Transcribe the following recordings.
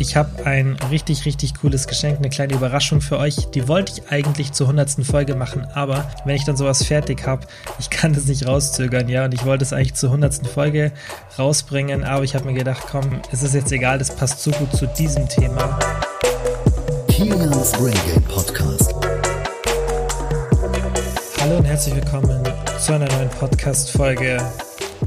Ich habe ein richtig, richtig cooles Geschenk, eine kleine Überraschung für euch. Die wollte ich eigentlich zur 100. Folge machen, aber wenn ich dann sowas fertig habe, ich kann das nicht rauszögern, ja. Und ich wollte es eigentlich zur 100. Folge rausbringen, aber ich habe mir gedacht, komm, es ist jetzt egal, das passt so gut zu diesem Thema. Kilians Game Podcast. Hallo und herzlich willkommen zu einer neuen Podcast-Folge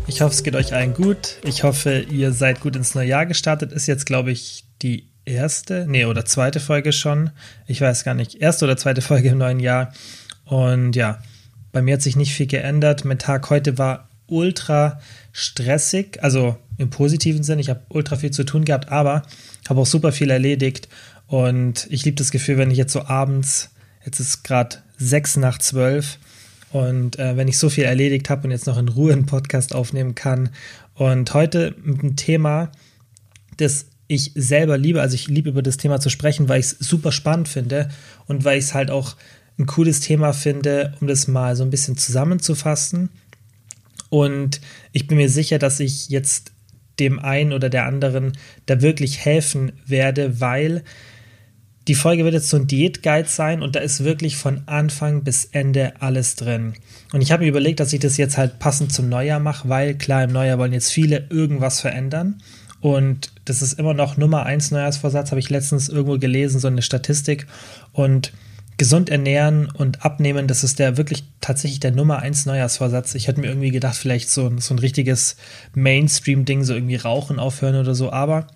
ich hoffe, es geht euch allen gut. Ich hoffe, ihr seid gut ins neue Jahr gestartet. Ist jetzt, glaube ich, die erste, nee, oder zweite Folge schon. Ich weiß gar nicht. Erste oder zweite Folge im neuen Jahr. Und ja, bei mir hat sich nicht viel geändert. Mein Tag heute war ultra stressig, also im positiven Sinn. Ich habe ultra viel zu tun gehabt, aber habe auch super viel erledigt. Und ich liebe das Gefühl, wenn ich jetzt so abends, jetzt ist gerade sechs nach zwölf, und äh, wenn ich so viel erledigt habe und jetzt noch in Ruhe einen Podcast aufnehmen kann. Und heute mit einem Thema, das ich selber liebe, also ich liebe über das Thema zu sprechen, weil ich es super spannend finde und weil ich es halt auch ein cooles Thema finde, um das mal so ein bisschen zusammenzufassen. Und ich bin mir sicher, dass ich jetzt dem einen oder der anderen da wirklich helfen werde, weil die Folge wird jetzt so ein Diätguide sein und da ist wirklich von Anfang bis Ende alles drin. Und ich habe mir überlegt, dass ich das jetzt halt passend zum Neujahr mache, weil klar, im Neujahr wollen jetzt viele irgendwas verändern. Und das ist immer noch Nummer eins Neujahrsvorsatz, habe ich letztens irgendwo gelesen, so eine Statistik. Und gesund ernähren und abnehmen, das ist der wirklich tatsächlich der Nummer eins Neujahrsvorsatz. Ich hätte mir irgendwie gedacht, vielleicht so, so ein richtiges Mainstream-Ding, so irgendwie Rauchen aufhören oder so. Aber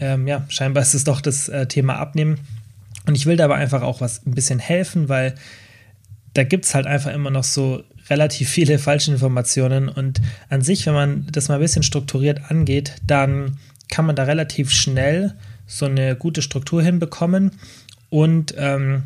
ähm, ja, scheinbar ist es doch das äh, Thema Abnehmen. Und ich will dabei einfach auch was ein bisschen helfen, weil da gibt es halt einfach immer noch so relativ viele falsche Informationen. Und an sich, wenn man das mal ein bisschen strukturiert angeht, dann kann man da relativ schnell so eine gute Struktur hinbekommen. Und ähm,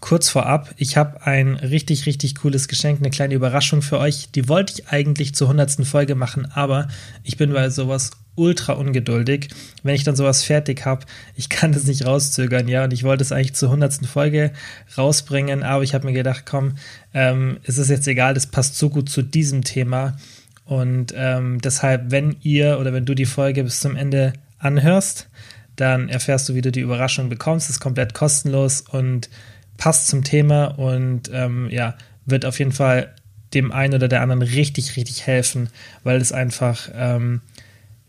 kurz vorab, ich habe ein richtig, richtig cooles Geschenk, eine kleine Überraschung für euch. Die wollte ich eigentlich zur 100. Folge machen, aber ich bin bei sowas ultra ungeduldig, wenn ich dann sowas fertig habe. Ich kann das nicht rauszögern, ja, und ich wollte es eigentlich zur hundertsten Folge rausbringen, aber ich habe mir gedacht, komm, ähm, es ist jetzt egal, das passt so gut zu diesem Thema. Und ähm, deshalb, wenn ihr oder wenn du die Folge bis zum Ende anhörst, dann erfährst du, wie du die Überraschung bekommst. Das ist komplett kostenlos und passt zum Thema und ähm, ja, wird auf jeden Fall dem einen oder der anderen richtig, richtig helfen, weil es einfach ähm,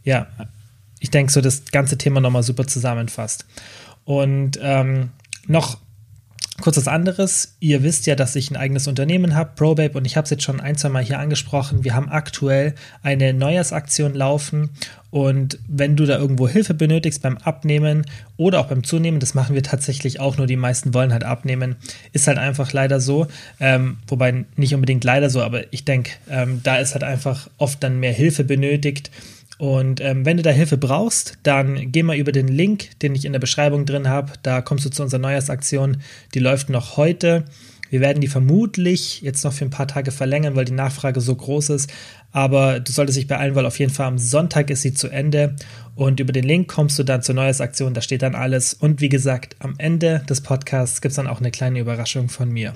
ja, ich denke, so das ganze Thema nochmal super zusammenfasst. Und ähm, noch kurz was anderes. Ihr wisst ja, dass ich ein eigenes Unternehmen habe, ProBabe, und ich habe es jetzt schon ein, zwei Mal hier angesprochen. Wir haben aktuell eine Neujahrsaktion laufen. Und wenn du da irgendwo Hilfe benötigst beim Abnehmen oder auch beim Zunehmen, das machen wir tatsächlich auch, nur die meisten wollen halt abnehmen, ist halt einfach leider so. Ähm, wobei nicht unbedingt leider so, aber ich denke, ähm, da ist halt einfach oft dann mehr Hilfe benötigt. Und ähm, wenn du da Hilfe brauchst, dann geh mal über den Link, den ich in der Beschreibung drin habe. Da kommst du zu unserer Neujahrsaktion. Die läuft noch heute. Wir werden die vermutlich jetzt noch für ein paar Tage verlängern, weil die Nachfrage so groß ist. Aber du solltest dich beeilen, weil auf jeden Fall am Sonntag ist sie zu Ende. Und über den Link kommst du dann zur Neujahrsaktion. Da steht dann alles. Und wie gesagt, am Ende des Podcasts gibt es dann auch eine kleine Überraschung von mir.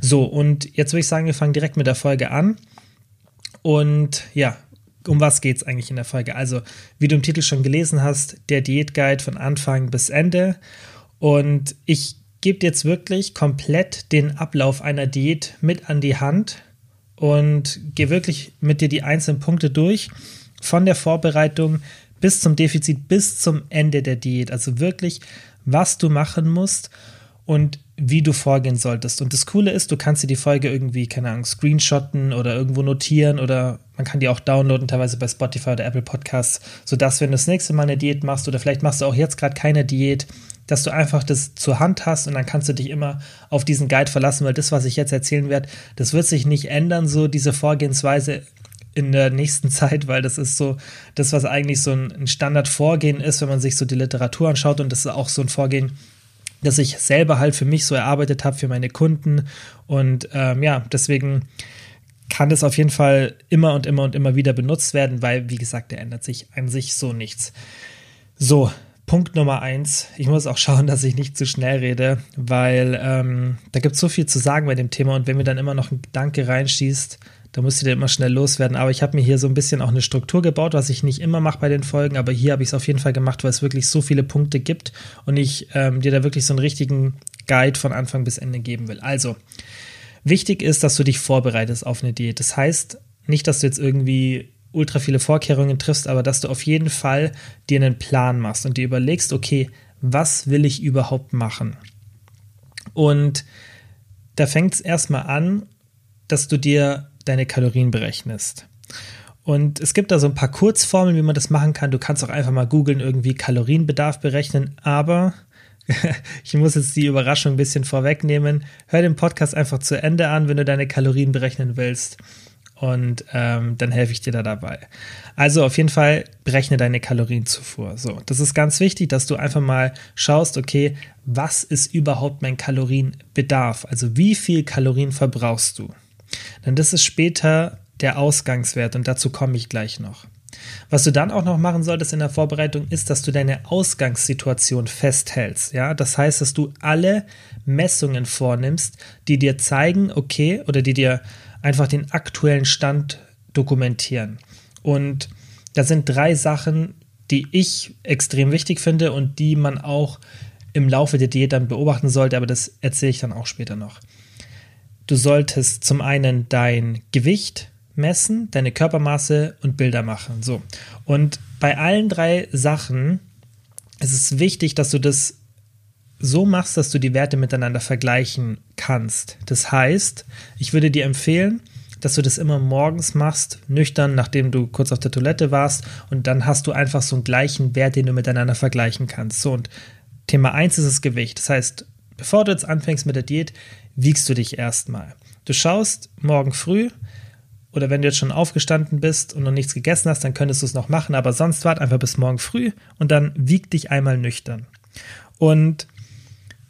So, und jetzt würde ich sagen, wir fangen direkt mit der Folge an. Und ja, um was geht es eigentlich in der Folge? Also, wie du im Titel schon gelesen hast, der Diätguide von Anfang bis Ende. Und ich gebe dir jetzt wirklich komplett den Ablauf einer Diät mit an die Hand und gehe wirklich mit dir die einzelnen Punkte durch, von der Vorbereitung bis zum Defizit, bis zum Ende der Diät. Also wirklich, was du machen musst und wie du vorgehen solltest. Und das Coole ist, du kannst dir die Folge irgendwie, keine Ahnung, screenshotten oder irgendwo notieren oder man kann die auch downloaden, teilweise bei Spotify oder Apple Podcasts, sodass, wenn du das nächste Mal eine Diät machst oder vielleicht machst du auch jetzt gerade keine Diät, dass du einfach das zur Hand hast und dann kannst du dich immer auf diesen Guide verlassen, weil das, was ich jetzt erzählen werde, das wird sich nicht ändern, so diese Vorgehensweise in der nächsten Zeit, weil das ist so das, was eigentlich so ein Standardvorgehen ist, wenn man sich so die Literatur anschaut und das ist auch so ein Vorgehen, das ich selber halt für mich so erarbeitet habe, für meine Kunden. Und ähm, ja, deswegen kann das auf jeden Fall immer und immer und immer wieder benutzt werden, weil, wie gesagt, der ändert sich an sich so nichts. So, Punkt Nummer eins. Ich muss auch schauen, dass ich nicht zu schnell rede, weil ähm, da gibt es so viel zu sagen bei dem Thema und wenn mir dann immer noch ein Gedanke reinschießt, Da musst du dir immer schnell loswerden. Aber ich habe mir hier so ein bisschen auch eine Struktur gebaut, was ich nicht immer mache bei den Folgen. Aber hier habe ich es auf jeden Fall gemacht, weil es wirklich so viele Punkte gibt und ich ähm, dir da wirklich so einen richtigen Guide von Anfang bis Ende geben will. Also, wichtig ist, dass du dich vorbereitest auf eine Diät. Das heißt nicht, dass du jetzt irgendwie ultra viele Vorkehrungen triffst, aber dass du auf jeden Fall dir einen Plan machst und dir überlegst, okay, was will ich überhaupt machen? Und da fängt es erstmal an, dass du dir deine Kalorien berechnest. Und es gibt da so ein paar Kurzformeln, wie man das machen kann. Du kannst auch einfach mal googeln, irgendwie Kalorienbedarf berechnen, aber ich muss jetzt die Überraschung ein bisschen vorwegnehmen. Hör den Podcast einfach zu Ende an, wenn du deine Kalorien berechnen willst und ähm, dann helfe ich dir da dabei. Also auf jeden Fall berechne deine Kalorienzufuhr. So, das ist ganz wichtig, dass du einfach mal schaust, okay, was ist überhaupt mein Kalorienbedarf? Also wie viel Kalorien verbrauchst du? Denn das ist später der Ausgangswert und dazu komme ich gleich noch. Was du dann auch noch machen solltest in der Vorbereitung ist, dass du deine Ausgangssituation festhältst. Ja, das heißt, dass du alle Messungen vornimmst, die dir zeigen, okay, oder die dir einfach den aktuellen Stand dokumentieren. Und da sind drei Sachen, die ich extrem wichtig finde und die man auch im Laufe der Diät dann beobachten sollte, aber das erzähle ich dann auch später noch. Du solltest zum einen dein Gewicht messen, deine Körpermaße und Bilder machen. So. Und bei allen drei Sachen ist es wichtig, dass du das so machst, dass du die Werte miteinander vergleichen kannst. Das heißt, ich würde dir empfehlen, dass du das immer morgens machst, nüchtern, nachdem du kurz auf der Toilette warst und dann hast du einfach so einen gleichen Wert, den du miteinander vergleichen kannst. So und Thema 1 ist das Gewicht. Das heißt, bevor du jetzt anfängst mit der Diät, wiegst du dich erstmal. Du schaust morgen früh oder wenn du jetzt schon aufgestanden bist und noch nichts gegessen hast, dann könntest du es noch machen, aber sonst wart einfach bis morgen früh und dann wieg dich einmal nüchtern. Und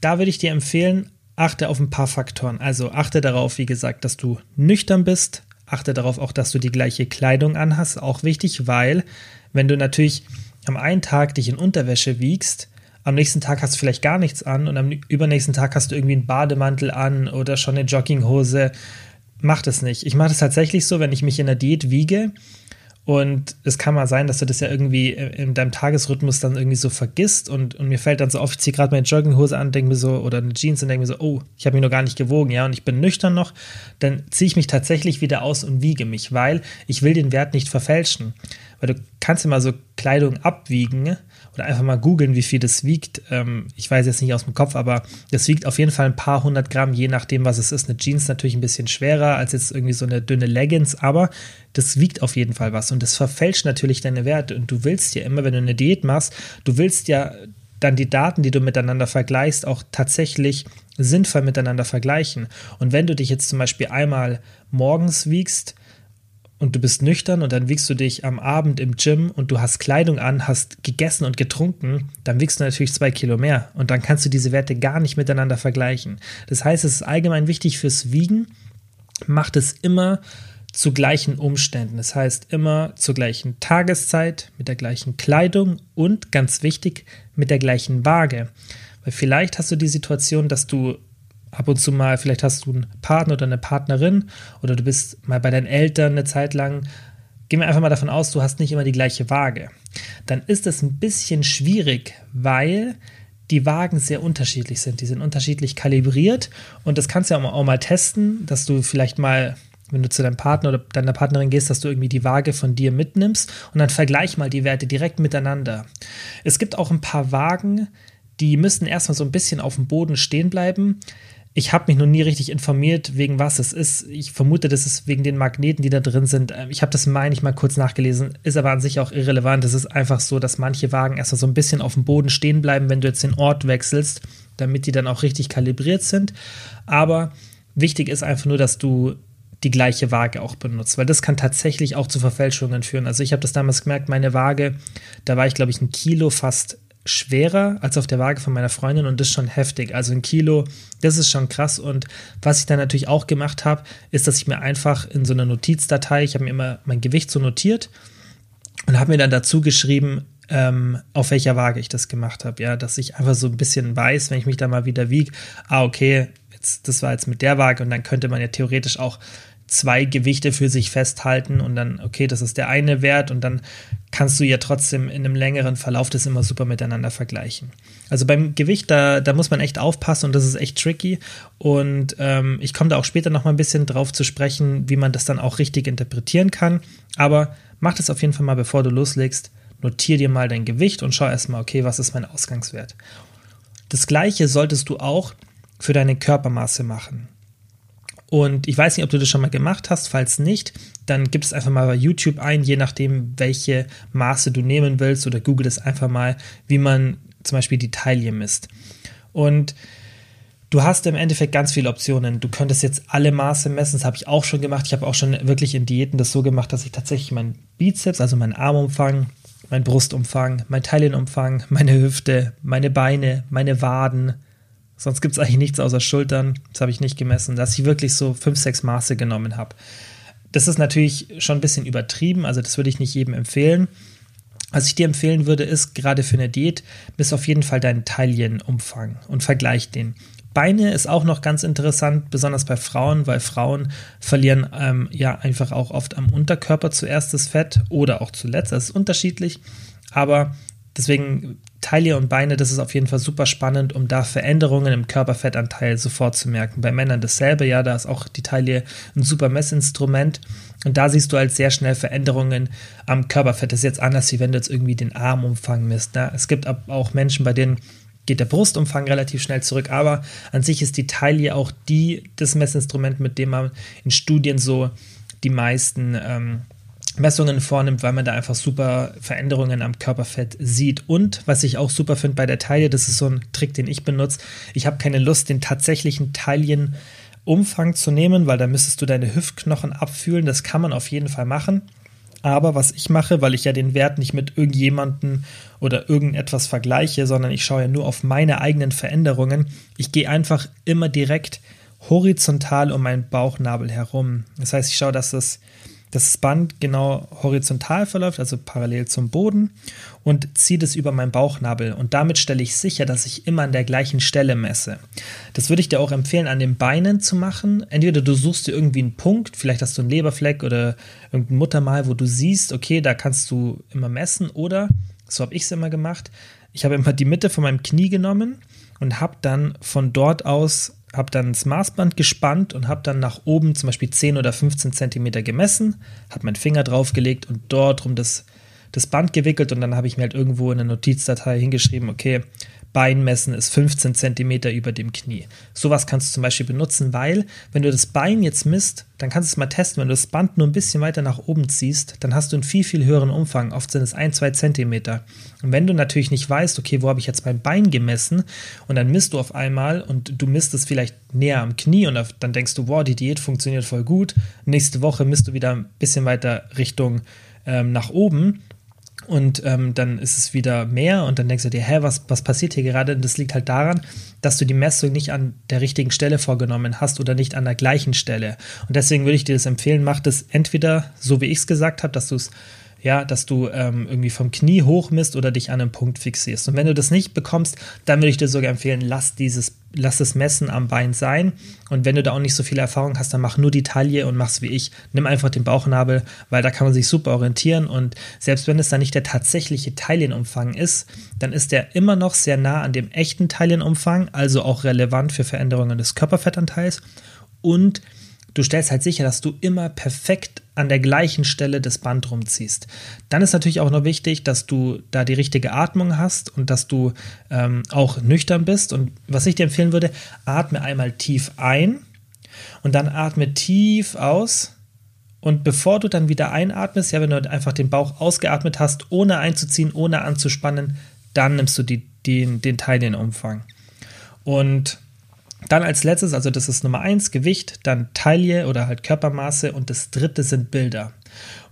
da würde ich dir empfehlen, achte auf ein paar Faktoren. Also achte darauf, wie gesagt, dass du nüchtern bist. Achte darauf auch, dass du die gleiche Kleidung anhast. Auch wichtig, weil wenn du natürlich am einen Tag dich in Unterwäsche wiegst, am nächsten Tag hast du vielleicht gar nichts an und am übernächsten Tag hast du irgendwie einen Bademantel an oder schon eine Jogginghose. Mach das nicht. Ich mache das tatsächlich so, wenn ich mich in der Diät wiege und es kann mal sein, dass du das ja irgendwie in deinem Tagesrhythmus dann irgendwie so vergisst und, und mir fällt dann so auf, ich ziehe gerade meine Jogginghose an, denke mir so, oder eine Jeans und denke mir so, oh, ich habe mich noch gar nicht gewogen, ja, und ich bin nüchtern noch, dann ziehe ich mich tatsächlich wieder aus und wiege mich, weil ich will den Wert nicht verfälschen. Weil du kannst immer so Kleidung abwiegen oder einfach mal googeln, wie viel das wiegt. Ähm, ich weiß jetzt nicht aus dem Kopf, aber das wiegt auf jeden Fall ein paar hundert Gramm, je nachdem, was es ist. Eine Jeans natürlich ein bisschen schwerer als jetzt irgendwie so eine dünne Leggings, aber das wiegt auf jeden Fall was und das verfälscht natürlich deine Werte. Und du willst ja immer, wenn du eine Diät machst, du willst ja dann die Daten, die du miteinander vergleichst, auch tatsächlich sinnvoll miteinander vergleichen. Und wenn du dich jetzt zum Beispiel einmal morgens wiegst, und du bist nüchtern und dann wiegst du dich am Abend im Gym und du hast Kleidung an, hast gegessen und getrunken, dann wiegst du natürlich zwei Kilo mehr und dann kannst du diese Werte gar nicht miteinander vergleichen. Das heißt, es ist allgemein wichtig fürs Wiegen, macht es immer zu gleichen Umständen. Das heißt immer zur gleichen Tageszeit, mit der gleichen Kleidung und ganz wichtig, mit der gleichen Waage. Weil vielleicht hast du die Situation, dass du ab und zu mal, vielleicht hast du einen Partner oder eine Partnerin oder du bist mal bei deinen Eltern eine Zeit lang. Gehen wir einfach mal davon aus, du hast nicht immer die gleiche Waage. Dann ist es ein bisschen schwierig, weil die Wagen sehr unterschiedlich sind. Die sind unterschiedlich kalibriert und das kannst du ja auch mal testen, dass du vielleicht mal, wenn du zu deinem Partner oder deiner Partnerin gehst, dass du irgendwie die Waage von dir mitnimmst und dann vergleich mal die Werte direkt miteinander. Es gibt auch ein paar Wagen, die müssen erstmal so ein bisschen auf dem Boden stehen bleiben ich habe mich noch nie richtig informiert, wegen was es ist. Ich vermute, das ist wegen den Magneten, die da drin sind. Ähm, ich habe das, meine ich, mal kurz nachgelesen, ist aber an sich auch irrelevant. Es ist einfach so, dass manche Wagen erstmal so ein bisschen auf dem Boden stehen bleiben, wenn du jetzt den Ort wechselst, damit die dann auch richtig kalibriert sind. Aber wichtig ist einfach nur, dass du die gleiche Waage auch benutzt, weil das kann tatsächlich auch zu Verfälschungen führen. Also ich habe das damals gemerkt, meine Waage, da war ich glaube ich ein Kilo fast schwerer als auf der Waage von meiner Freundin und das ist schon heftig. Also ein Kilo, das ist schon krass. Und was ich dann natürlich auch gemacht habe, ist, dass ich mir einfach in so einer Notizdatei, ich habe mir immer mein Gewicht so notiert und habe mir dann dazu geschrieben, ähm, auf welcher Waage ich das gemacht habe. Ja, dass ich einfach so ein bisschen weiß, wenn ich mich da mal wieder wiege, ah, okay, jetzt, das war jetzt mit der Waage und dann könnte man ja theoretisch auch zwei Gewichte für sich festhalten und dann, okay, das ist der eine Wert und dann kannst du ja trotzdem in einem längeren Verlauf das immer super miteinander vergleichen. Also beim Gewicht, da, da muss man echt aufpassen und das ist echt tricky. Und ähm, ich komme da auch später noch mal ein bisschen drauf zu sprechen, wie man das dann auch richtig interpretieren kann. Aber mach das auf jeden Fall mal, bevor du loslegst. Notier dir mal dein Gewicht und schau erstmal, okay, was ist mein Ausgangswert. Das gleiche solltest du auch für deine Körpermaße machen. Und ich weiß nicht, ob du das schon mal gemacht hast. Falls nicht, dann gib es einfach mal bei YouTube ein, je nachdem, welche Maße du nehmen willst, oder google es einfach mal, wie man zum Beispiel die Taille misst. Und du hast im Endeffekt ganz viele Optionen. Du könntest jetzt alle Maße messen, das habe ich auch schon gemacht. Ich habe auch schon wirklich in Diäten das so gemacht, dass ich tatsächlich meinen Bizeps, also meinen Armumfang, meinen Brustumfang, meinen Taillenumfang, meine Hüfte, meine Beine, meine Waden, Sonst gibt es eigentlich nichts außer Schultern. Das habe ich nicht gemessen, dass ich wirklich so fünf, sechs Maße genommen habe. Das ist natürlich schon ein bisschen übertrieben, also das würde ich nicht jedem empfehlen. Was ich dir empfehlen würde, ist gerade für eine Diät, bis auf jeden Fall deinen Taillenumfang und vergleich den. Beine ist auch noch ganz interessant, besonders bei Frauen, weil Frauen verlieren ähm, ja einfach auch oft am Unterkörper zuerst das Fett oder auch zuletzt. Das ist unterschiedlich, aber deswegen Taille und Beine, das ist auf jeden Fall super spannend, um da Veränderungen im Körperfettanteil sofort zu merken. Bei Männern dasselbe, ja, da ist auch die Taille ein super Messinstrument. Und da siehst du halt sehr schnell Veränderungen am Körperfett. Das ist jetzt anders, wie wenn du jetzt irgendwie den Armumfang misst. Ne? Es gibt auch Menschen, bei denen geht der Brustumfang relativ schnell zurück, aber an sich ist die Taille auch die, das Messinstrument, mit dem man in Studien so die meisten ähm, Messungen vornimmt, weil man da einfach super Veränderungen am Körperfett sieht. Und was ich auch super finde bei der Taille, das ist so ein Trick, den ich benutze. Ich habe keine Lust, den tatsächlichen Taillenumfang zu nehmen, weil da müsstest du deine Hüftknochen abfühlen. Das kann man auf jeden Fall machen. Aber was ich mache, weil ich ja den Wert nicht mit irgendjemandem oder irgendetwas vergleiche, sondern ich schaue ja nur auf meine eigenen Veränderungen, ich gehe einfach immer direkt horizontal um meinen Bauchnabel herum. Das heißt, ich schaue, dass das das Band genau horizontal verläuft, also parallel zum Boden und ziehe das über meinen Bauchnabel und damit stelle ich sicher, dass ich immer an der gleichen Stelle messe. Das würde ich dir auch empfehlen, an den Beinen zu machen. Entweder du suchst dir irgendwie einen Punkt, vielleicht hast du einen Leberfleck oder irgendein Muttermal, wo du siehst, okay, da kannst du immer messen oder, so habe ich es immer gemacht, ich habe immer die Mitte von meinem Knie genommen und habe dann von dort aus habe dann das Maßband gespannt und habe dann nach oben zum Beispiel 10 oder 15 Zentimeter gemessen, habe meinen Finger draufgelegt und dort rum das, das Band gewickelt und dann habe ich mir halt irgendwo in eine Notizdatei hingeschrieben, okay, Bein messen ist 15 cm über dem Knie. Sowas kannst du zum Beispiel benutzen, weil wenn du das Bein jetzt misst, dann kannst du es mal testen. Wenn du das Band nur ein bisschen weiter nach oben ziehst, dann hast du einen viel, viel höheren Umfang. Oft sind es 1, 2 cm. Und wenn du natürlich nicht weißt, okay, wo habe ich jetzt mein Bein gemessen und dann misst du auf einmal und du misst es vielleicht näher am Knie und dann denkst du, wow, die Diät funktioniert voll gut. Nächste Woche misst du wieder ein bisschen weiter Richtung ähm, nach oben und ähm, dann ist es wieder mehr und dann denkst du dir, hä, was, was passiert hier gerade? Und das liegt halt daran, dass du die Messung nicht an der richtigen Stelle vorgenommen hast oder nicht an der gleichen Stelle. Und deswegen würde ich dir das empfehlen, mach das entweder so, wie ich es gesagt habe, dass du es ja, dass du ähm, irgendwie vom Knie hoch misst oder dich an einem Punkt fixierst. Und wenn du das nicht bekommst, dann würde ich dir sogar empfehlen, lass dieses, lass das Messen am Bein sein. Und wenn du da auch nicht so viel Erfahrung hast, dann mach nur die Taille und mach's wie ich. Nimm einfach den Bauchnabel, weil da kann man sich super orientieren. Und selbst wenn es dann nicht der tatsächliche Taillenumfang ist, dann ist der immer noch sehr nah an dem echten Taillenumfang, also auch relevant für Veränderungen des Körperfettanteils. Und du stellst halt sicher, dass du immer perfekt an der gleichen Stelle das Band rumziehst. Dann ist natürlich auch noch wichtig, dass du da die richtige Atmung hast und dass du ähm, auch nüchtern bist. Und was ich dir empfehlen würde, atme einmal tief ein und dann atme tief aus. Und bevor du dann wieder einatmest, ja, wenn du einfach den Bauch ausgeatmet hast, ohne einzuziehen, ohne anzuspannen, dann nimmst du die, den, den Teil, den Umfang. Und dann als letztes, also das ist Nummer eins, Gewicht, dann Taille oder halt Körpermaße und das dritte sind Bilder.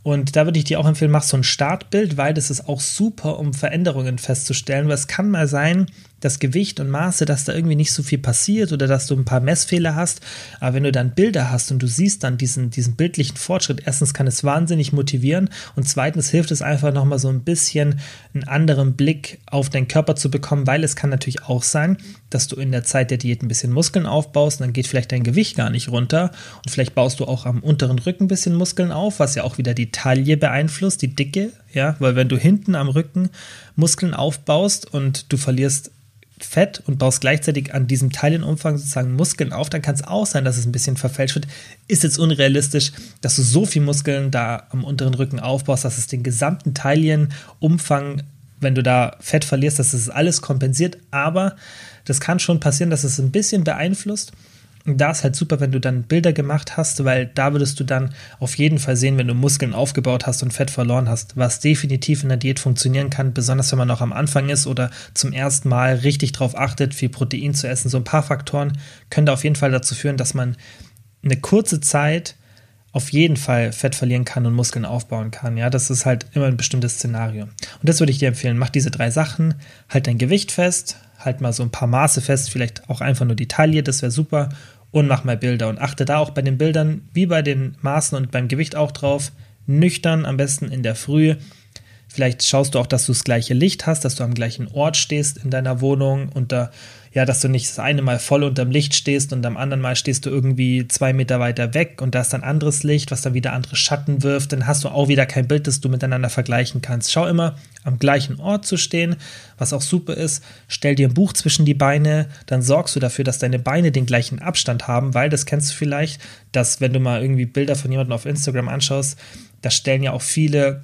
Und da würde ich dir auch empfehlen, mach so ein Startbild, weil das ist auch super, um Veränderungen festzustellen. Weil es kann mal sein, das Gewicht und Maße, dass da irgendwie nicht so viel passiert oder dass du ein paar Messfehler hast. Aber wenn du dann Bilder hast und du siehst dann diesen, diesen bildlichen Fortschritt, erstens kann es wahnsinnig motivieren und zweitens hilft es einfach nochmal so ein bisschen einen anderen Blick auf deinen Körper zu bekommen, weil es kann natürlich auch sein, dass du in der Zeit der Diät ein bisschen Muskeln aufbaust und dann geht vielleicht dein Gewicht gar nicht runter und vielleicht baust du auch am unteren Rücken ein bisschen Muskeln auf, was ja auch wieder die Taille beeinflusst, die Dicke, ja, weil wenn du hinten am Rücken Muskeln aufbaust und du verlierst Fett und baust gleichzeitig an diesem Teilenumfang sozusagen Muskeln auf, dann kann es auch sein, dass es ein bisschen verfälscht wird. Ist jetzt unrealistisch, dass du so viel Muskeln da am unteren Rücken aufbaust, dass es den gesamten Teilenumfang, wenn du da Fett verlierst, dass es alles kompensiert. Aber das kann schon passieren, dass es ein bisschen beeinflusst da ist halt super, wenn du dann Bilder gemacht hast, weil da würdest du dann auf jeden Fall sehen, wenn du Muskeln aufgebaut hast und Fett verloren hast, was definitiv in der Diät funktionieren kann, besonders wenn man noch am Anfang ist oder zum ersten Mal richtig darauf achtet, viel Protein zu essen. So ein paar Faktoren können da auf jeden Fall dazu führen, dass man eine kurze Zeit auf jeden Fall Fett verlieren kann und Muskeln aufbauen kann. Ja, das ist halt immer ein bestimmtes Szenario. Und das würde ich dir empfehlen. Mach diese drei Sachen, halt dein Gewicht fest, halt mal so ein paar Maße fest, vielleicht auch einfach nur die Taille, das wäre super und mach mal Bilder und achte da auch bei den Bildern wie bei den Maßen und beim Gewicht auch drauf. Nüchtern, am besten in der Früh. Vielleicht schaust du auch, dass du das gleiche Licht hast, dass du am gleichen Ort stehst in deiner Wohnung und da ja, dass du nicht das eine Mal voll unterm Licht stehst und am anderen Mal stehst du irgendwie zwei Meter weiter weg und da ist dann anderes Licht, was dann wieder andere Schatten wirft, dann hast du auch wieder kein Bild, das du miteinander vergleichen kannst. Schau immer, am gleichen Ort zu stehen, was auch super ist. Stell dir ein Buch zwischen die Beine, dann sorgst du dafür, dass deine Beine den gleichen Abstand haben, weil das kennst du vielleicht, dass wenn du mal irgendwie Bilder von jemandem auf Instagram anschaust, da stellen ja auch viele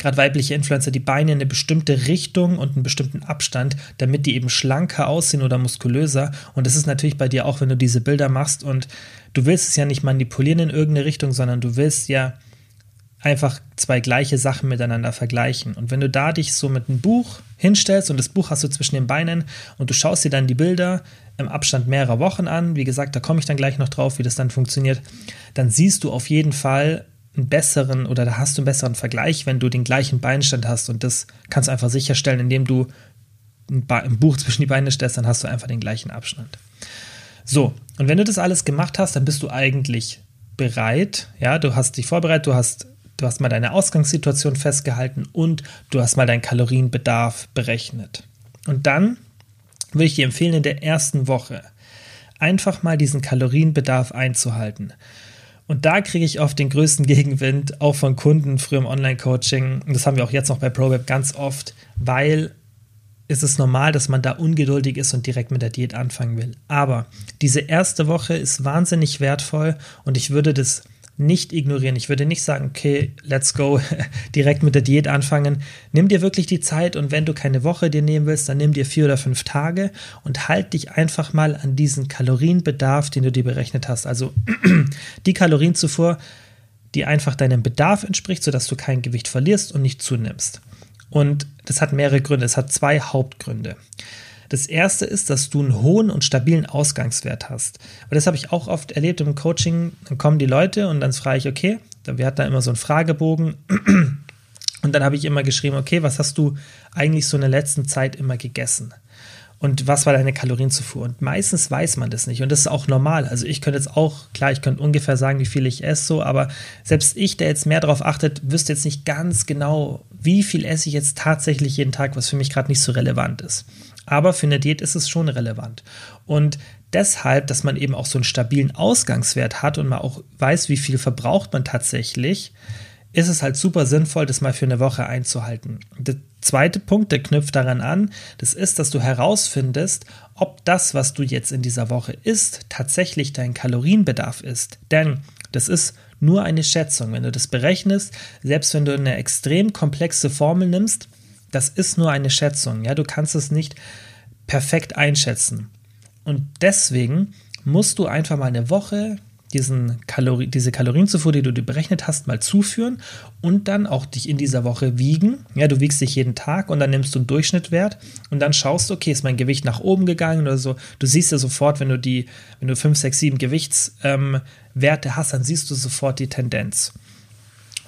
gerade weibliche Influencer die Beine in eine bestimmte Richtung und einen bestimmten Abstand, damit die eben schlanker aussehen oder muskulöser. Und das ist natürlich bei dir auch, wenn du diese Bilder machst und du willst es ja nicht manipulieren in irgendeine Richtung, sondern du willst ja einfach zwei gleiche Sachen miteinander vergleichen. Und wenn du da dich so mit einem Buch hinstellst und das Buch hast du zwischen den Beinen und du schaust dir dann die Bilder im Abstand mehrerer Wochen an, wie gesagt, da komme ich dann gleich noch drauf, wie das dann funktioniert, dann siehst du auf jeden Fall, einen besseren oder da hast du einen besseren Vergleich, wenn du den gleichen Beinstand hast und das kannst du einfach sicherstellen, indem du ein Buch zwischen die Beine stellst, dann hast du einfach den gleichen Abstand. So, und wenn du das alles gemacht hast, dann bist du eigentlich bereit, ja, du hast dich vorbereitet, du hast du hast mal deine Ausgangssituation festgehalten und du hast mal deinen Kalorienbedarf berechnet. Und dann würde ich dir empfehlen, in der ersten Woche einfach mal diesen Kalorienbedarf einzuhalten. Und da kriege ich oft den größten Gegenwind, auch von Kunden früher im Online-Coaching. Und das haben wir auch jetzt noch bei ProWeb ganz oft, weil es ist normal, dass man da ungeduldig ist und direkt mit der Diät anfangen will. Aber diese erste Woche ist wahnsinnig wertvoll und ich würde das nicht ignorieren. Ich würde nicht sagen, okay, let's go, direkt mit der Diät anfangen. Nimm dir wirklich die Zeit und wenn du keine Woche dir nehmen willst, dann nimm dir vier oder fünf Tage und halt dich einfach mal an diesen Kalorienbedarf, den du dir berechnet hast. Also die Kalorienzufuhr, die einfach deinem Bedarf entspricht, sodass du kein Gewicht verlierst und nicht zunimmst. Und das hat mehrere Gründe. Es hat zwei Hauptgründe. Das erste ist, dass du einen hohen und stabilen Ausgangswert hast. Und das habe ich auch oft erlebt im Coaching. Dann kommen die Leute und dann frage ich, okay, wir hatten da immer so einen Fragebogen. Und dann habe ich immer geschrieben, okay, was hast du eigentlich so in der letzten Zeit immer gegessen? Und was war deine Kalorienzufuhr? Und meistens weiß man das nicht. Und das ist auch normal. Also ich könnte jetzt auch, klar, ich könnte ungefähr sagen, wie viel ich esse, so, aber selbst ich, der jetzt mehr darauf achtet, wüsste jetzt nicht ganz genau, wie viel esse ich jetzt tatsächlich jeden Tag, was für mich gerade nicht so relevant ist. Aber für eine Diät ist es schon relevant. Und deshalb, dass man eben auch so einen stabilen Ausgangswert hat und man auch weiß, wie viel verbraucht man tatsächlich, ist es halt super sinnvoll, das mal für eine Woche einzuhalten. Der zweite Punkt, der knüpft daran an, das ist, dass du herausfindest, ob das, was du jetzt in dieser Woche isst, tatsächlich dein Kalorienbedarf ist. Denn das ist nur eine Schätzung. Wenn du das berechnest, selbst wenn du eine extrem komplexe Formel nimmst, das ist nur eine Schätzung. Ja, du kannst es nicht perfekt einschätzen. Und deswegen musst du einfach mal eine Woche diesen Kalori diese Kalorienzufuhr, die du dir berechnet hast, mal zuführen und dann auch dich in dieser Woche wiegen. Ja, du wiegst dich jeden Tag und dann nimmst du einen Durchschnittwert und dann schaust du, okay, ist mein Gewicht nach oben gegangen oder so. Du siehst ja sofort, wenn du die, wenn du 5, 6, 7 Gewichtswerte ähm, hast, dann siehst du sofort die Tendenz.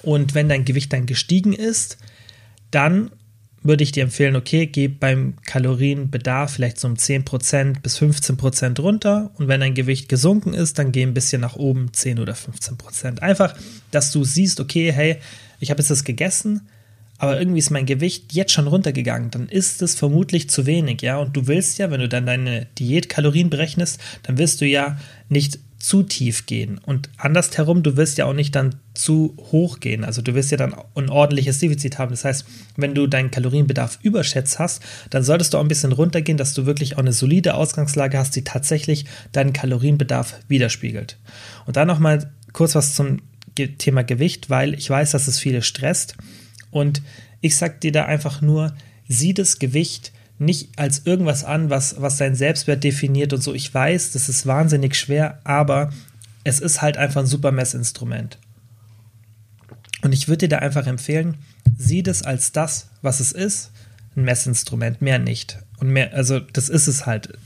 Und wenn dein Gewicht dann gestiegen ist, dann würde ich dir empfehlen, okay, geh beim Kalorienbedarf vielleicht so um 10% bis 15% runter und wenn dein Gewicht gesunken ist, dann geh ein bisschen nach oben, 10 oder 15%. Einfach, dass du siehst, okay, hey, ich habe jetzt das gegessen, aber irgendwie ist mein Gewicht jetzt schon runtergegangen, dann ist es vermutlich zu wenig, ja. Und du willst ja, wenn du dann deine Diätkalorien berechnest, dann wirst du ja nicht zu tief gehen. Und andersherum, du wirst ja auch nicht dann zu hoch gehen. Also du wirst ja dann ein ordentliches Defizit haben. Das heißt, wenn du deinen Kalorienbedarf überschätzt hast, dann solltest du auch ein bisschen runtergehen, dass du wirklich auch eine solide Ausgangslage hast, die tatsächlich deinen Kalorienbedarf widerspiegelt. Und dann nochmal kurz was zum Thema Gewicht, weil ich weiß, dass es viele stresst. Und ich sag dir da einfach nur, sieh das Gewicht nicht als irgendwas an, was, was dein Selbstwert definiert und so. Ich weiß, das ist wahnsinnig schwer, aber es ist halt einfach ein super Messinstrument. Und ich würde dir da einfach empfehlen, sieh das als das, was es ist, ein Messinstrument, mehr nicht. Und mehr, also das ist es halt.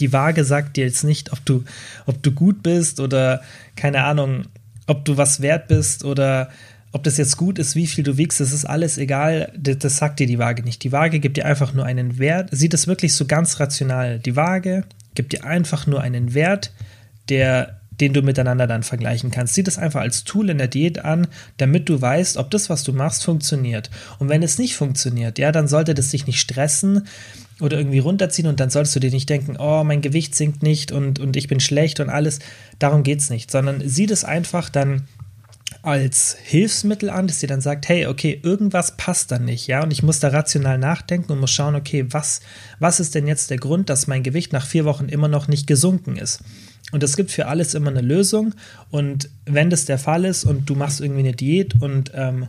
Die Waage sagt dir jetzt nicht, ob du, ob du gut bist oder keine Ahnung, ob du was wert bist oder ob das jetzt gut ist, wie viel du wiegst, das ist alles egal, das, das, sagt dir die Waage nicht. Die Waage gibt dir einfach nur einen Wert, sieht es wirklich so ganz rational. Die Waage gibt dir einfach nur einen Wert, der, den du miteinander dann vergleichen kannst. Sieh das einfach als Tool in der Diät an, damit du weißt, ob das, was du machst, funktioniert. Und wenn es nicht funktioniert, ja, dann sollte das dich nicht stressen oder irgendwie runterziehen und dann solltest du dir nicht denken, oh, mein Gewicht sinkt nicht und, und ich bin schlecht und alles. Darum geht es nicht, sondern sieh das einfach dann als Hilfsmittel an, dass dir dann sagt, hey, okay, irgendwas passt da nicht, ja, und ich muss da rational nachdenken und muss schauen, okay, was, was ist denn jetzt der Grund, dass mein Gewicht nach vier Wochen immer noch nicht gesunken ist? Und es gibt für alles immer eine Lösung. Und wenn das der Fall ist und du machst irgendwie eine Diät und ähm,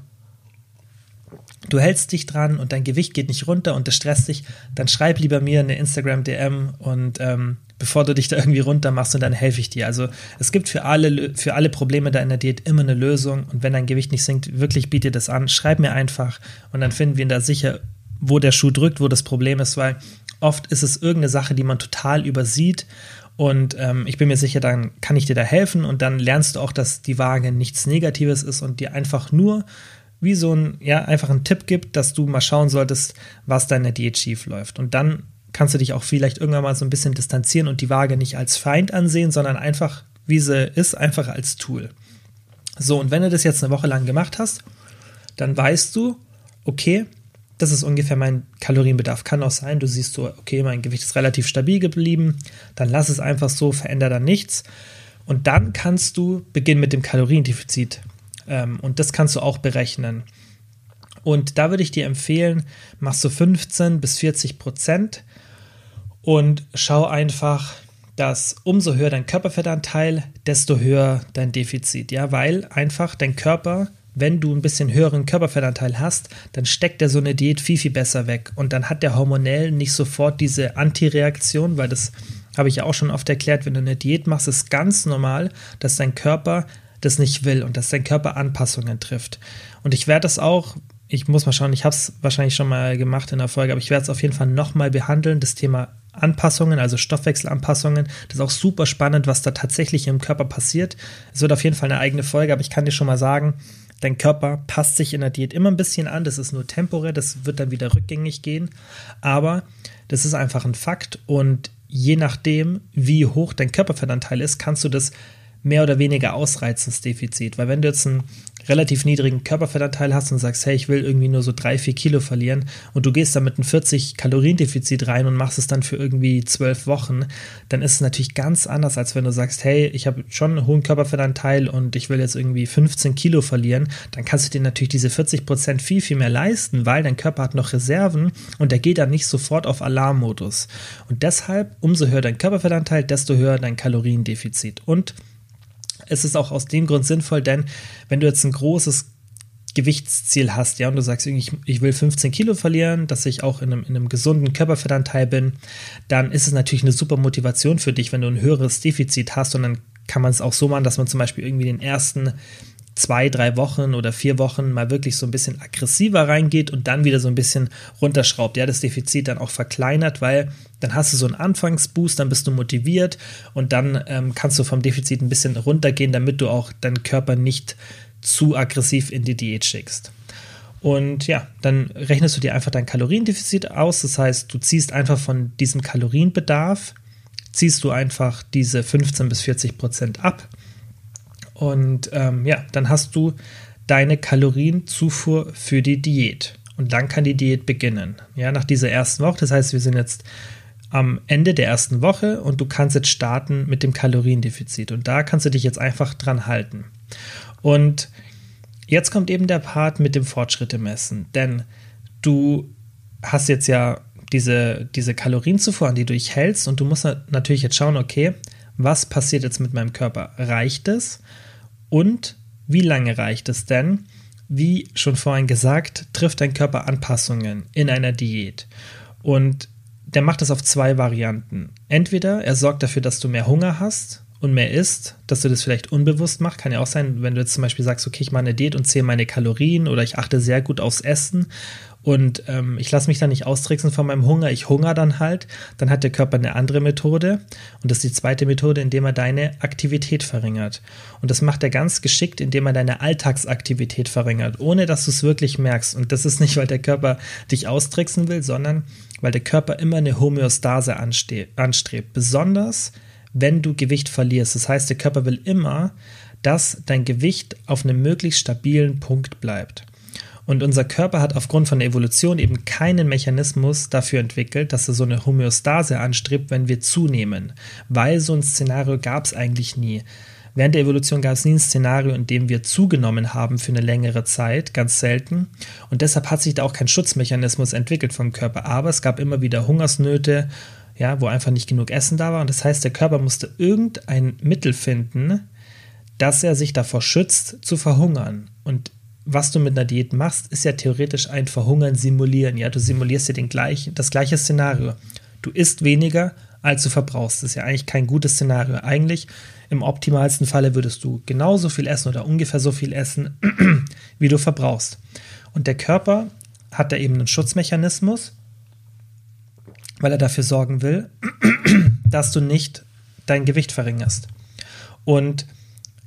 du hältst dich dran und dein Gewicht geht nicht runter und das stresst dich, dann schreib lieber mir eine Instagram-DM und ähm, bevor du dich da irgendwie runter machst und dann helfe ich dir. Also es gibt für alle, für alle Probleme da in der Diät immer eine Lösung und wenn dein Gewicht nicht sinkt, wirklich biete das an, schreib mir einfach und dann finden wir da sicher, wo der Schuh drückt, wo das Problem ist, weil oft ist es irgendeine Sache, die man total übersieht und ähm, ich bin mir sicher, dann kann ich dir da helfen und dann lernst du auch, dass die Waage nichts Negatives ist und dir einfach nur wie so ein, ja, einfach ein Tipp gibt, dass du mal schauen solltest, was deine Diät schief läuft. Und dann kannst du dich auch vielleicht irgendwann mal so ein bisschen distanzieren und die Waage nicht als Feind ansehen, sondern einfach, wie sie ist, einfach als Tool. So, und wenn du das jetzt eine Woche lang gemacht hast, dann weißt du, okay, das ist ungefähr mein Kalorienbedarf. Kann auch sein, du siehst so, okay, mein Gewicht ist relativ stabil geblieben, dann lass es einfach so, veränder dann nichts. Und dann kannst du beginnen mit dem Kaloriendefizit. Ähm, und das kannst du auch berechnen. Und da würde ich dir empfehlen, machst du 15 bis 40 Prozent und schau einfach, dass umso höher dein Körperfettanteil, desto höher dein Defizit. Ja, weil einfach dein Körper, wenn du ein bisschen höheren Körperfettanteil hast, dann steckt er so eine Diät viel, viel besser weg. Und dann hat der hormonell nicht sofort diese Antireaktion, weil das habe ich ja auch schon oft erklärt, wenn du eine Diät machst, ist ganz normal, dass dein Körper das nicht will und dass dein Körper Anpassungen trifft. Und ich werde das auch, ich muss mal schauen, ich habe es wahrscheinlich schon mal gemacht in der Folge, aber ich werde es auf jeden Fall nochmal behandeln, das Thema Anpassungen, also Stoffwechselanpassungen. Das ist auch super spannend, was da tatsächlich im Körper passiert. Es wird auf jeden Fall eine eigene Folge, aber ich kann dir schon mal sagen, dein Körper passt sich in der Diät immer ein bisschen an. Das ist nur temporär, das wird dann wieder rückgängig gehen. Aber das ist einfach ein Fakt und je nachdem, wie hoch dein Körperfettanteil ist, kannst du das mehr oder weniger ausreizen, das Defizit. Weil wenn du jetzt einen relativ niedrigen Körperfettanteil hast und sagst, hey, ich will irgendwie nur so drei, vier Kilo verlieren und du gehst da mit einem 40 Kaloriendefizit rein und machst es dann für irgendwie zwölf Wochen, dann ist es natürlich ganz anders, als wenn du sagst, hey, ich habe schon einen hohen Körperfettanteil und ich will jetzt irgendwie 15 Kilo verlieren, dann kannst du dir natürlich diese 40 Prozent viel, viel mehr leisten, weil dein Körper hat noch Reserven und der geht dann nicht sofort auf Alarmmodus. Und deshalb, umso höher dein Körperfettanteil, desto höher dein Kaloriendefizit. Und es ist auch aus dem Grund sinnvoll, denn wenn du jetzt ein großes Gewichtsziel hast, ja, und du sagst, ich, ich will 15 Kilo verlieren, dass ich auch in einem, in einem gesunden Körperfettanteil bin, dann ist es natürlich eine super Motivation für dich, wenn du ein höheres Defizit hast. Und dann kann man es auch so machen, dass man zum Beispiel irgendwie den ersten zwei, drei Wochen oder vier Wochen mal wirklich so ein bisschen aggressiver reingeht und dann wieder so ein bisschen runterschraubt, ja, das Defizit dann auch verkleinert, weil dann hast du so einen Anfangsboost, dann bist du motiviert und dann ähm, kannst du vom Defizit ein bisschen runtergehen, damit du auch deinen Körper nicht zu aggressiv in die Diät schickst. Und ja, dann rechnest du dir einfach dein Kaloriendefizit aus. Das heißt, du ziehst einfach von diesem Kalorienbedarf, ziehst du einfach diese 15 bis 40 Prozent ab. Und ähm, ja, dann hast du deine Kalorienzufuhr für die Diät. Und dann kann die Diät beginnen. Ja, nach dieser ersten Woche. Das heißt, wir sind jetzt am Ende der ersten Woche und du kannst jetzt starten mit dem Kaloriendefizit. Und da kannst du dich jetzt einfach dran halten. Und Jetzt kommt eben der Part mit dem Fortschritte messen, denn du hast jetzt ja diese, diese Kalorienzufuhr, an die du dich hältst und du musst natürlich jetzt schauen, okay, was passiert jetzt mit meinem Körper? Reicht es? Und wie lange reicht es denn? Wie schon vorhin gesagt, trifft dein Körper Anpassungen in einer Diät. Und der macht das auf zwei Varianten. Entweder er sorgt dafür, dass du mehr Hunger hast und mehr isst, dass du das vielleicht unbewusst machst. Kann ja auch sein, wenn du jetzt zum Beispiel sagst, okay, ich mache eine Diät und zähle meine Kalorien oder ich achte sehr gut aufs Essen und ähm, ich lasse mich dann nicht austricksen von meinem Hunger, ich hungere dann halt, dann hat der Körper eine andere Methode und das ist die zweite Methode, indem er deine Aktivität verringert. Und das macht er ganz geschickt, indem er deine Alltagsaktivität verringert, ohne dass du es wirklich merkst. Und das ist nicht, weil der Körper dich austricksen will, sondern weil der Körper immer eine Homöostase anstrebt. Besonders wenn du Gewicht verlierst. Das heißt, der Körper will immer, dass dein Gewicht auf einem möglichst stabilen Punkt bleibt. Und unser Körper hat aufgrund von der Evolution eben keinen Mechanismus dafür entwickelt, dass er so eine Homöostase anstrebt, wenn wir zunehmen. Weil so ein Szenario gab es eigentlich nie. Während der Evolution gab es nie ein Szenario, in dem wir zugenommen haben für eine längere Zeit, ganz selten. Und deshalb hat sich da auch kein Schutzmechanismus entwickelt vom Körper. Aber es gab immer wieder Hungersnöte ja, wo einfach nicht genug Essen da war. Und das heißt, der Körper musste irgendein Mittel finden, dass er sich davor schützt, zu verhungern. Und was du mit einer Diät machst, ist ja theoretisch ein Verhungern simulieren. Ja, du simulierst dir den gleichen, das gleiche Szenario. Du isst weniger, als du verbrauchst. Das ist ja eigentlich kein gutes Szenario. Eigentlich im optimalsten Falle würdest du genauso viel essen oder ungefähr so viel essen, wie du verbrauchst. Und der Körper hat da eben einen Schutzmechanismus weil er dafür sorgen will, dass du nicht dein Gewicht verringerst. Und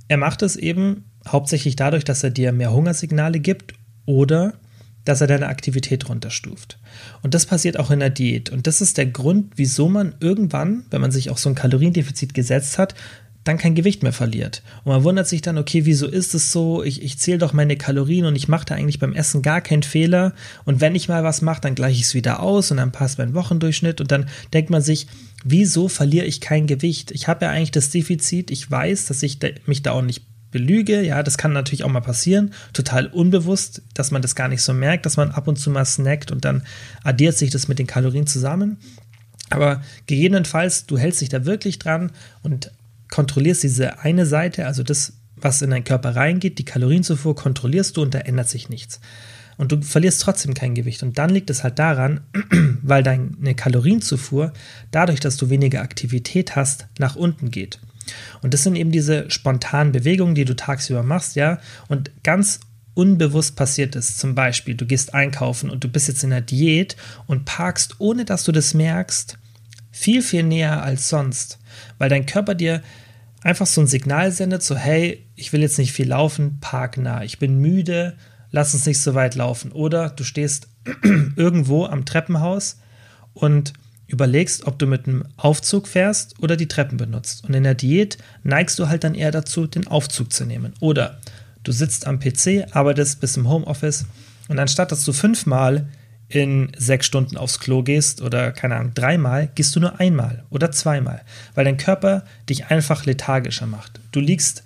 er macht es eben hauptsächlich dadurch, dass er dir mehr Hungersignale gibt oder dass er deine Aktivität runterstuft. Und das passiert auch in der Diät. Und das ist der Grund, wieso man irgendwann, wenn man sich auch so ein Kaloriendefizit gesetzt hat, dann kein Gewicht mehr verliert. Und man wundert sich dann, okay, wieso ist es so? Ich, ich zähle doch meine Kalorien und ich mache da eigentlich beim Essen gar keinen Fehler. Und wenn ich mal was mache, dann gleiche ich es wieder aus und dann passt mein Wochendurchschnitt. Und dann denkt man sich, wieso verliere ich kein Gewicht? Ich habe ja eigentlich das Defizit. Ich weiß, dass ich mich da auch nicht belüge. Ja, das kann natürlich auch mal passieren. Total unbewusst, dass man das gar nicht so merkt, dass man ab und zu mal snackt und dann addiert sich das mit den Kalorien zusammen. Aber gegebenenfalls, du hältst dich da wirklich dran und kontrollierst diese eine Seite, also das, was in deinen Körper reingeht, die Kalorienzufuhr kontrollierst du und da ändert sich nichts. Und du verlierst trotzdem kein Gewicht. Und dann liegt es halt daran, weil deine Kalorienzufuhr, dadurch, dass du weniger Aktivität hast, nach unten geht. Und das sind eben diese spontanen Bewegungen, die du tagsüber machst, ja. Und ganz unbewusst passiert es. Zum Beispiel, du gehst einkaufen und du bist jetzt in der Diät und parkst, ohne dass du das merkst, viel, viel näher als sonst. Weil dein Körper dir einfach so ein Signal sendet, so hey, ich will jetzt nicht viel laufen, park nah, ich bin müde, lass uns nicht so weit laufen. Oder du stehst irgendwo am Treppenhaus und überlegst, ob du mit einem Aufzug fährst oder die Treppen benutzt. Und in der Diät neigst du halt dann eher dazu, den Aufzug zu nehmen. Oder du sitzt am PC, arbeitest bis im Homeoffice und anstatt dass du fünfmal in sechs Stunden aufs Klo gehst oder keine Ahnung, dreimal, gehst du nur einmal oder zweimal, weil dein Körper dich einfach lethargischer macht. Du liegst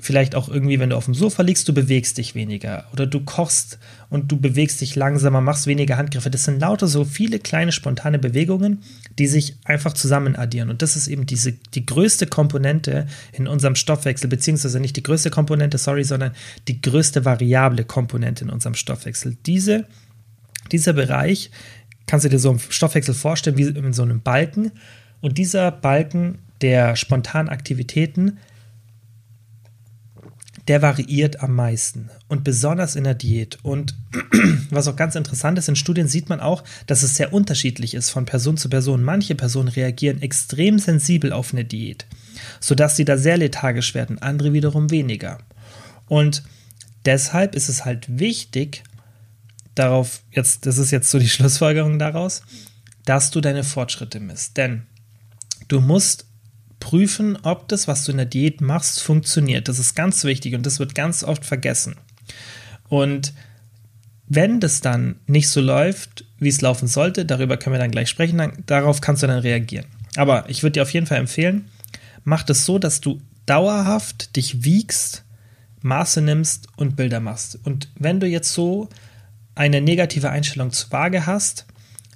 vielleicht auch irgendwie, wenn du auf dem Sofa liegst, du bewegst dich weniger oder du kochst und du bewegst dich langsamer, machst weniger Handgriffe. Das sind lauter so viele kleine spontane Bewegungen, die sich einfach zusammen addieren. Und das ist eben diese, die größte Komponente in unserem Stoffwechsel, beziehungsweise nicht die größte Komponente, sorry, sondern die größte variable Komponente in unserem Stoffwechsel. Diese dieser Bereich kannst du dir so einen Stoffwechsel vorstellen wie in so einem Balken. Und dieser Balken der spontanen Aktivitäten, der variiert am meisten und besonders in der Diät. Und was auch ganz interessant ist, in Studien sieht man auch, dass es sehr unterschiedlich ist von Person zu Person. Manche Personen reagieren extrem sensibel auf eine Diät, sodass sie da sehr lethargisch werden, andere wiederum weniger. Und deshalb ist es halt wichtig, darauf, jetzt, das ist jetzt so die Schlussfolgerung daraus, dass du deine Fortschritte misst. Denn du musst prüfen, ob das, was du in der Diät machst, funktioniert. Das ist ganz wichtig und das wird ganz oft vergessen. Und wenn das dann nicht so läuft, wie es laufen sollte, darüber können wir dann gleich sprechen, dann, darauf kannst du dann reagieren. Aber ich würde dir auf jeden Fall empfehlen, mach das so, dass du dauerhaft dich wiegst, Maße nimmst und Bilder machst. Und wenn du jetzt so eine negative Einstellung zur Waage hast,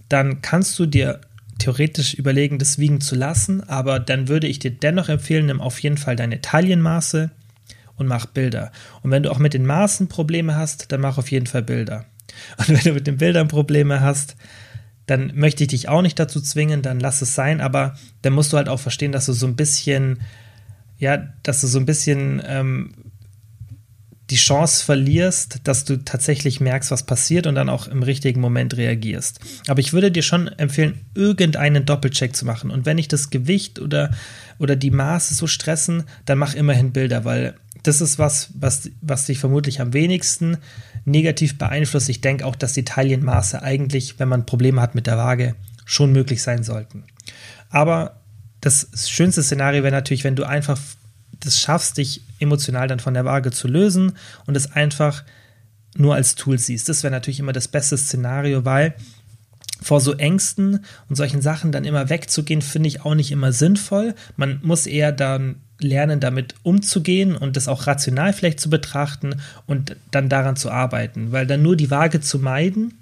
dann kannst du dir theoretisch überlegen, das wiegen zu lassen, aber dann würde ich dir dennoch empfehlen, nimm auf jeden Fall deine Taillenmaße und mach Bilder. Und wenn du auch mit den Maßen Probleme hast, dann mach auf jeden Fall Bilder. Und wenn du mit den Bildern Probleme hast, dann möchte ich dich auch nicht dazu zwingen, dann lass es sein, aber dann musst du halt auch verstehen, dass du so ein bisschen, ja, dass du so ein bisschen ähm, die Chance verlierst, dass du tatsächlich merkst, was passiert und dann auch im richtigen Moment reagierst. Aber ich würde dir schon empfehlen, irgendeinen Doppelcheck zu machen. Und wenn ich das Gewicht oder, oder die Maße so stressen, dann mach immerhin Bilder, weil das ist was, was, was dich vermutlich am wenigsten negativ beeinflusst. Ich denke auch, dass die Taillenmaße eigentlich, wenn man Probleme hat mit der Waage, schon möglich sein sollten. Aber das schönste Szenario wäre natürlich, wenn du einfach das schaffst, dich emotional dann von der Waage zu lösen und es einfach nur als Tool siehst. Das wäre natürlich immer das beste Szenario, weil vor so Ängsten und solchen Sachen dann immer wegzugehen, finde ich auch nicht immer sinnvoll. Man muss eher dann lernen, damit umzugehen und das auch rational vielleicht zu betrachten und dann daran zu arbeiten, weil dann nur die Waage zu meiden,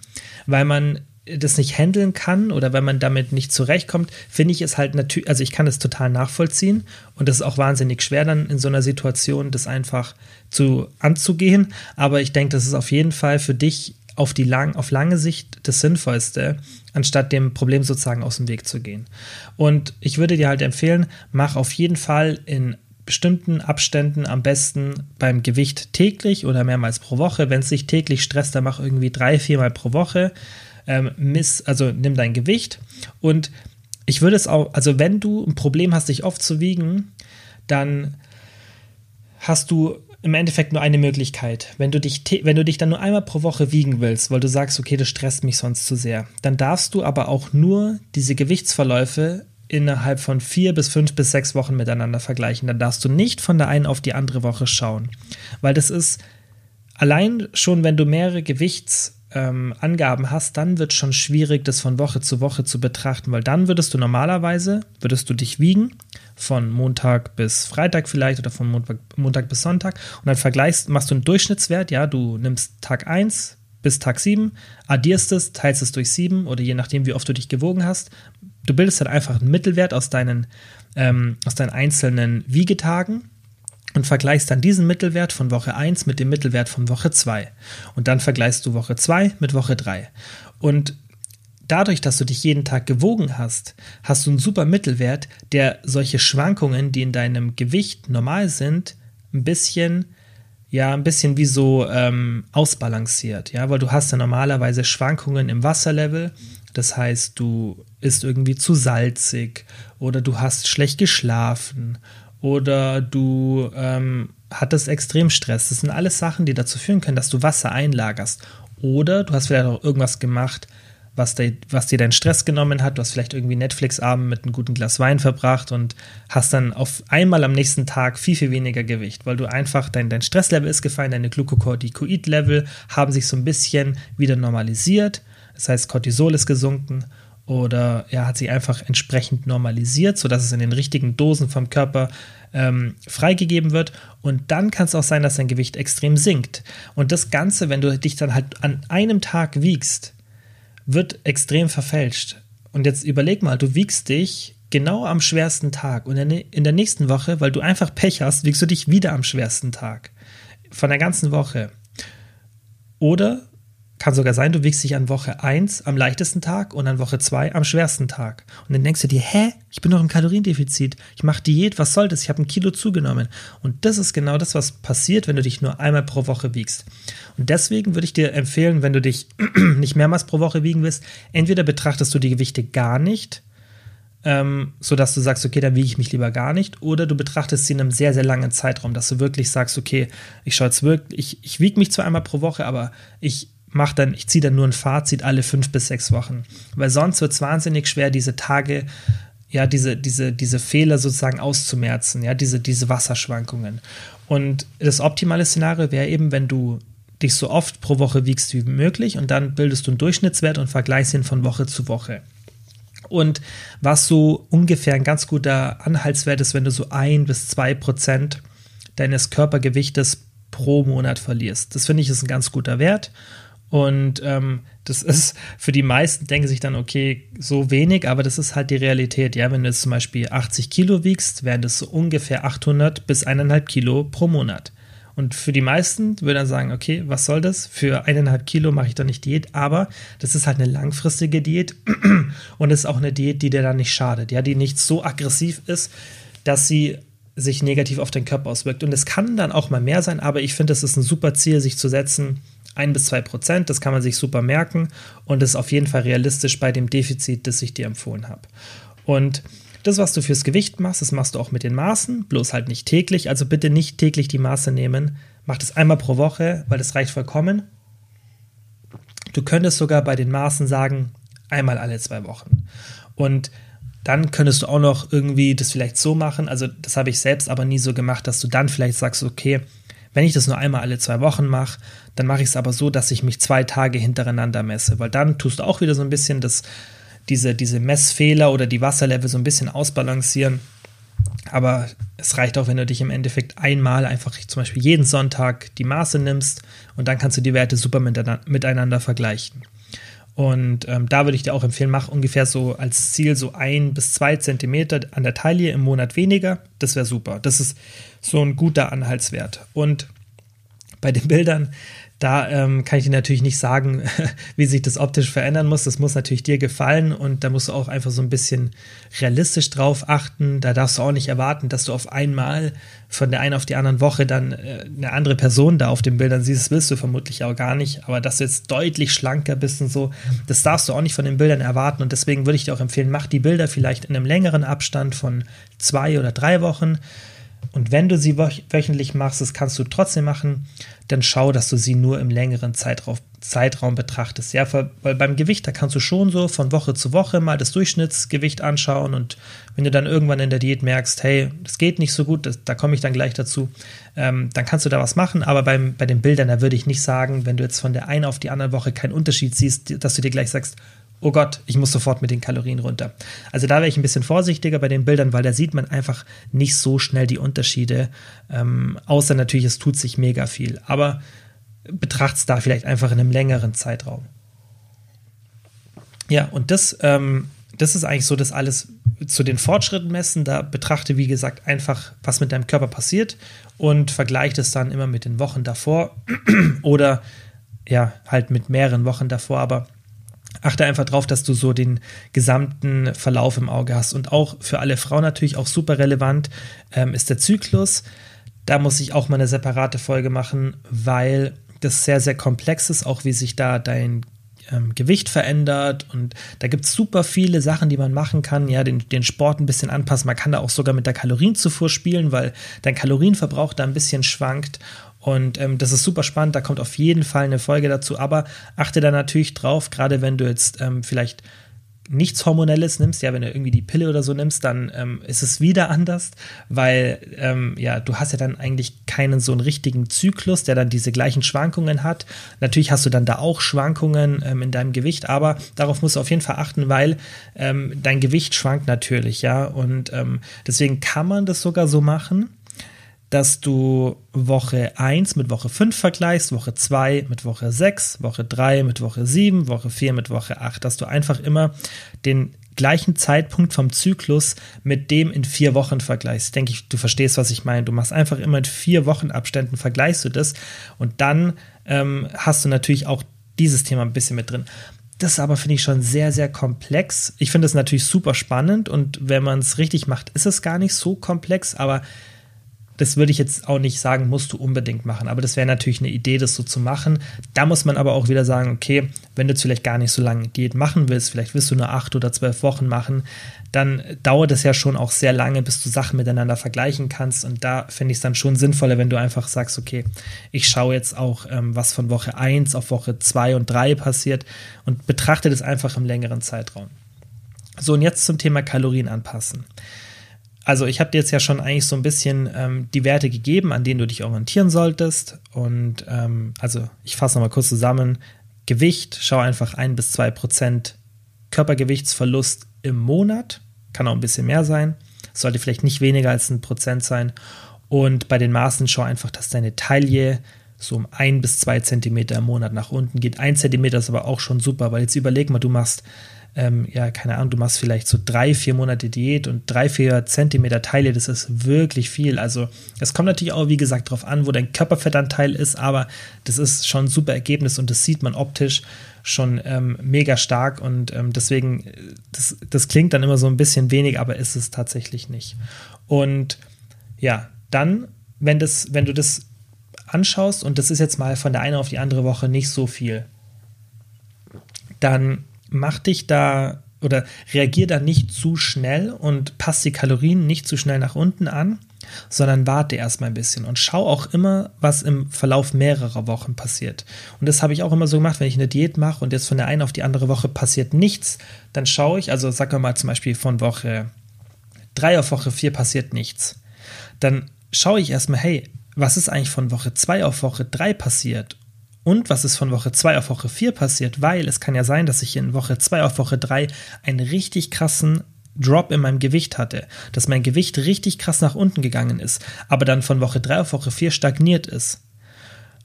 weil man das nicht handeln kann oder wenn man damit nicht zurechtkommt, finde ich es halt natürlich, also ich kann es total nachvollziehen und das ist auch wahnsinnig schwer dann in so einer Situation, das einfach zu anzugehen. Aber ich denke, das ist auf jeden Fall für dich auf die lang, auf lange Sicht das Sinnvollste, anstatt dem Problem sozusagen aus dem Weg zu gehen. Und ich würde dir halt empfehlen, mach auf jeden Fall in bestimmten Abständen am besten beim Gewicht täglich oder mehrmals pro Woche. Wenn es sich täglich stresst, dann mach irgendwie drei, viermal pro Woche. Ähm, miss, also nimm dein Gewicht und ich würde es auch, also wenn du ein Problem hast, dich oft zu wiegen, dann hast du im Endeffekt nur eine Möglichkeit. Wenn du dich, wenn du dich dann nur einmal pro Woche wiegen willst, weil du sagst, okay, das stresst mich sonst zu sehr, dann darfst du aber auch nur diese Gewichtsverläufe innerhalb von vier bis fünf bis sechs Wochen miteinander vergleichen. Dann darfst du nicht von der einen auf die andere Woche schauen. Weil das ist allein schon, wenn du mehrere Gewichtsangaben ähm, hast, dann wird es schon schwierig, das von Woche zu Woche zu betrachten, weil dann würdest du normalerweise, würdest du dich wiegen von Montag bis Freitag vielleicht oder von Montag, Montag bis Sonntag und dann vergleichst, machst du einen Durchschnittswert, ja, du nimmst Tag 1 bis Tag 7, addierst es, teilst es durch 7 oder je nachdem, wie oft du dich gewogen hast. Du bildest dann einfach einen Mittelwert aus deinen, ähm, aus deinen einzelnen Wiegetagen und vergleichst dann diesen Mittelwert von Woche 1 mit dem Mittelwert von Woche 2. Und dann vergleichst du Woche 2 mit Woche 3. Und dadurch, dass du dich jeden Tag gewogen hast, hast du einen super Mittelwert, der solche Schwankungen, die in deinem Gewicht normal sind, ein bisschen, ja, ein bisschen wie so ähm, ausbalanciert, ja, weil du hast ja normalerweise Schwankungen im Wasserlevel. Das heißt, du isst irgendwie zu salzig oder du hast schlecht geschlafen oder du ähm, hattest extrem Stress. Das sind alles Sachen, die dazu führen können, dass du Wasser einlagerst. Oder du hast vielleicht auch irgendwas gemacht, was, de, was dir deinen Stress genommen hat. Du hast vielleicht irgendwie Netflix-Abend mit einem guten Glas Wein verbracht und hast dann auf einmal am nächsten Tag viel, viel weniger Gewicht, weil du einfach, dein, dein Stresslevel ist gefallen, deine Glucocorticoid-Level haben sich so ein bisschen wieder normalisiert. Das heißt, Cortisol ist gesunken oder ja, hat sich einfach entsprechend normalisiert, sodass es in den richtigen Dosen vom Körper ähm, freigegeben wird. Und dann kann es auch sein, dass dein Gewicht extrem sinkt. Und das Ganze, wenn du dich dann halt an einem Tag wiegst, wird extrem verfälscht. Und jetzt überleg mal, du wiegst dich genau am schwersten Tag und in der nächsten Woche, weil du einfach Pech hast, wiegst du dich wieder am schwersten Tag. Von der ganzen Woche. Oder kann sogar sein, du wiegst dich an Woche 1 am leichtesten Tag und an Woche 2 am schwersten Tag. Und dann denkst du dir, hä, ich bin doch im Kaloriendefizit. Ich mache Diät, was soll das? Ich habe ein Kilo zugenommen. Und das ist genau das, was passiert, wenn du dich nur einmal pro Woche wiegst. Und deswegen würde ich dir empfehlen, wenn du dich nicht mehrmals pro Woche wiegen willst, entweder betrachtest du die Gewichte gar nicht, ähm, sodass du sagst, okay, dann wiege ich mich lieber gar nicht, oder du betrachtest sie in einem sehr, sehr langen Zeitraum, dass du wirklich sagst, okay, ich schaue jetzt wirklich, ich, ich wiege mich zwar einmal pro Woche, aber ich mache dann, ich ziehe dann nur ein Fazit alle fünf bis sechs Wochen. Weil sonst wird es wahnsinnig schwer, diese Tage, ja, diese, diese, diese Fehler sozusagen auszumerzen, ja, diese, diese Wasserschwankungen. Und das optimale Szenario wäre eben, wenn du dich so oft pro Woche wiegst wie möglich und dann bildest du einen Durchschnittswert und vergleichst ihn von Woche zu Woche. Und was so ungefähr ein ganz guter Anhaltswert ist, wenn du so ein bis zwei Prozent deines Körpergewichtes pro Monat verlierst. Das finde ich ist ein ganz guter Wert. Und ähm, das ist für die meisten, denken sich dann, okay, so wenig, aber das ist halt die Realität. Ja, wenn du jetzt zum Beispiel 80 Kilo wiegst, wären das so ungefähr 800 bis 1,5 Kilo pro Monat. Und für die meisten würde dann sagen, okay, was soll das? Für eineinhalb Kilo mache ich doch nicht Diät, aber das ist halt eine langfristige Diät und es ist auch eine Diät, die dir dann nicht schadet, ja, die nicht so aggressiv ist, dass sie sich negativ auf den Körper auswirkt. Und es kann dann auch mal mehr sein, aber ich finde, es ist ein super Ziel, sich zu setzen, ein bis zwei Prozent, das kann man sich super merken und ist auf jeden Fall realistisch bei dem Defizit, das ich dir empfohlen habe. Und das, was du fürs Gewicht machst, das machst du auch mit den Maßen, bloß halt nicht täglich. Also bitte nicht täglich die Maße nehmen. Mach das einmal pro Woche, weil das reicht vollkommen. Du könntest sogar bei den Maßen sagen, einmal alle zwei Wochen. Und dann könntest du auch noch irgendwie das vielleicht so machen. Also, das habe ich selbst aber nie so gemacht, dass du dann vielleicht sagst, okay, wenn ich das nur einmal alle zwei Wochen mache, dann mache ich es aber so, dass ich mich zwei Tage hintereinander messe, weil dann tust du auch wieder so ein bisschen das diese, diese Messfehler oder die Wasserlevel so ein bisschen ausbalancieren. Aber es reicht auch, wenn du dich im Endeffekt einmal einfach zum Beispiel jeden Sonntag die Maße nimmst und dann kannst du die Werte super miteinander vergleichen. Und ähm, da würde ich dir auch empfehlen, mach ungefähr so als Ziel so ein bis zwei Zentimeter an der Taille im Monat weniger. Das wäre super. Das ist so ein guter Anhaltswert. Und bei den Bildern, da ähm, kann ich dir natürlich nicht sagen, wie sich das optisch verändern muss. Das muss natürlich dir gefallen und da musst du auch einfach so ein bisschen realistisch drauf achten. Da darfst du auch nicht erwarten, dass du auf einmal von der einen auf die anderen Woche dann äh, eine andere Person da auf den Bildern siehst. Das willst du vermutlich auch gar nicht. Aber dass du jetzt deutlich schlanker bist und so, das darfst du auch nicht von den Bildern erwarten. Und deswegen würde ich dir auch empfehlen, mach die Bilder vielleicht in einem längeren Abstand von zwei oder drei Wochen und wenn du sie wöchentlich machst, das kannst du trotzdem machen, dann schau, dass du sie nur im längeren Zeitraum, Zeitraum betrachtest. Ja, weil beim Gewicht, da kannst du schon so von Woche zu Woche mal das Durchschnittsgewicht anschauen und wenn du dann irgendwann in der Diät merkst, hey, das geht nicht so gut, das, da komme ich dann gleich dazu, ähm, dann kannst du da was machen. Aber beim, bei den Bildern, da würde ich nicht sagen, wenn du jetzt von der einen auf die andere Woche keinen Unterschied siehst, dass du dir gleich sagst, oh Gott, ich muss sofort mit den Kalorien runter. Also da wäre ich ein bisschen vorsichtiger bei den Bildern, weil da sieht man einfach nicht so schnell die Unterschiede, ähm, außer natürlich, es tut sich mega viel. Aber betracht es da vielleicht einfach in einem längeren Zeitraum. Ja, und das, ähm, das ist eigentlich so, dass alles zu den Fortschritten messen. Da betrachte, wie gesagt, einfach, was mit deinem Körper passiert und vergleicht es dann immer mit den Wochen davor oder ja, halt mit mehreren Wochen davor. Aber achte einfach drauf, dass du so den gesamten Verlauf im Auge hast. Und auch für alle Frauen natürlich auch super relevant ähm, ist der Zyklus. Da muss ich auch mal eine separate Folge machen, weil das sehr, sehr komplex ist, auch wie sich da dein ähm, Gewicht verändert und da gibt es super viele Sachen, die man machen kann, ja, den, den Sport ein bisschen anpassen. Man kann da auch sogar mit der Kalorienzufuhr spielen, weil dein Kalorienverbrauch da ein bisschen schwankt und ähm, das ist super spannend, da kommt auf jeden Fall eine Folge dazu, aber achte da natürlich drauf, gerade wenn du jetzt ähm, vielleicht nichts Hormonelles nimmst, ja, wenn du irgendwie die Pille oder so nimmst, dann ähm, ist es wieder anders, weil ähm, ja, du hast ja dann eigentlich keinen so einen richtigen Zyklus, der dann diese gleichen Schwankungen hat. Natürlich hast du dann da auch Schwankungen ähm, in deinem Gewicht, aber darauf musst du auf jeden Fall achten, weil ähm, dein Gewicht schwankt natürlich, ja, und ähm, deswegen kann man das sogar so machen dass du Woche 1 mit Woche 5 vergleichst, Woche 2 mit Woche 6, Woche 3 mit Woche 7, Woche 4 mit Woche 8, dass du einfach immer den gleichen Zeitpunkt vom Zyklus mit dem in vier Wochen vergleichst. Ich denke, du verstehst, was ich meine. Du machst einfach immer in vier Wochen Abständen, vergleichst du das und dann ähm, hast du natürlich auch dieses Thema ein bisschen mit drin. Das aber finde ich schon sehr, sehr komplex. Ich finde es natürlich super spannend und wenn man es richtig macht, ist es gar nicht so komplex, aber das würde ich jetzt auch nicht sagen, musst du unbedingt machen. Aber das wäre natürlich eine Idee, das so zu machen. Da muss man aber auch wieder sagen, okay, wenn du jetzt vielleicht gar nicht so lange Diät machen willst, vielleicht willst du nur acht oder zwölf Wochen machen, dann dauert es ja schon auch sehr lange, bis du Sachen miteinander vergleichen kannst. Und da finde ich es dann schon sinnvoller, wenn du einfach sagst, okay, ich schaue jetzt auch, ähm, was von Woche 1 auf Woche 2 und 3 passiert und betrachte das einfach im längeren Zeitraum. So, und jetzt zum Thema Kalorien anpassen also ich habe dir jetzt ja schon eigentlich so ein bisschen ähm, die Werte gegeben, an denen du dich orientieren solltest. Und ähm, also ich fasse nochmal kurz zusammen. Gewicht, schau einfach ein bis zwei Prozent Körpergewichtsverlust im Monat. Kann auch ein bisschen mehr sein. Sollte vielleicht nicht weniger als ein Prozent sein. Und bei den Maßen schau einfach, dass deine Taille so um ein bis zwei Zentimeter im Monat nach unten geht. Ein Zentimeter ist aber auch schon super, weil jetzt überleg mal, du machst ähm, ja, keine Ahnung, du machst vielleicht so drei, vier Monate Diät und drei, vier Zentimeter Teile, das ist wirklich viel. Also es kommt natürlich auch, wie gesagt, darauf an, wo dein Körperfettanteil ist, aber das ist schon ein super Ergebnis und das sieht man optisch schon ähm, mega stark und ähm, deswegen, das, das klingt dann immer so ein bisschen wenig, aber ist es tatsächlich nicht. Und ja, dann, wenn, das, wenn du das anschaust und das ist jetzt mal von der einen auf die andere Woche nicht so viel, dann mach dich da oder reagier da nicht zu schnell und pass die Kalorien nicht zu schnell nach unten an, sondern warte erstmal ein bisschen und schau auch immer, was im Verlauf mehrerer Wochen passiert. Und das habe ich auch immer so gemacht, wenn ich eine Diät mache und jetzt von der einen auf die andere Woche passiert nichts, dann schaue ich, also sagen wir mal zum Beispiel von Woche 3 auf Woche 4 passiert nichts. Dann schaue ich erstmal, hey, was ist eigentlich von Woche 2 auf Woche 3 passiert? Und was ist von Woche 2 auf Woche 4 passiert, weil es kann ja sein, dass ich in Woche 2 auf Woche 3 einen richtig krassen Drop in meinem Gewicht hatte, dass mein Gewicht richtig krass nach unten gegangen ist, aber dann von Woche 3 auf Woche 4 stagniert ist.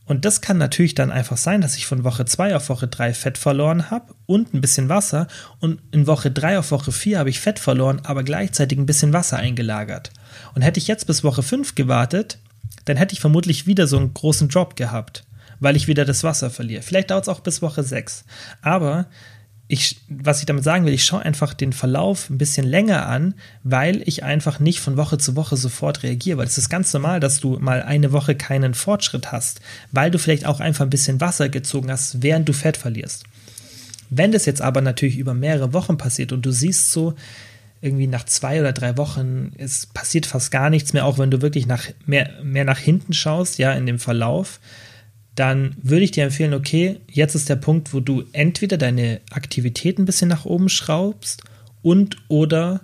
Und das kann natürlich dann einfach sein, dass ich von Woche 2 auf Woche 3 Fett verloren habe und ein bisschen Wasser und in Woche 3 auf Woche 4 habe ich Fett verloren, aber gleichzeitig ein bisschen Wasser eingelagert. Und hätte ich jetzt bis Woche 5 gewartet, dann hätte ich vermutlich wieder so einen großen Drop gehabt weil ich wieder das Wasser verliere. Vielleicht dauert es auch bis Woche 6. Aber ich, was ich damit sagen will, ich schaue einfach den Verlauf ein bisschen länger an, weil ich einfach nicht von Woche zu Woche sofort reagiere. Weil es ist ganz normal, dass du mal eine Woche keinen Fortschritt hast, weil du vielleicht auch einfach ein bisschen Wasser gezogen hast, während du Fett verlierst. Wenn das jetzt aber natürlich über mehrere Wochen passiert und du siehst so, irgendwie nach zwei oder drei Wochen, es passiert fast gar nichts mehr, auch wenn du wirklich nach, mehr, mehr nach hinten schaust, ja, in dem Verlauf, dann würde ich dir empfehlen, okay, jetzt ist der Punkt, wo du entweder deine Aktivität ein bisschen nach oben schraubst und oder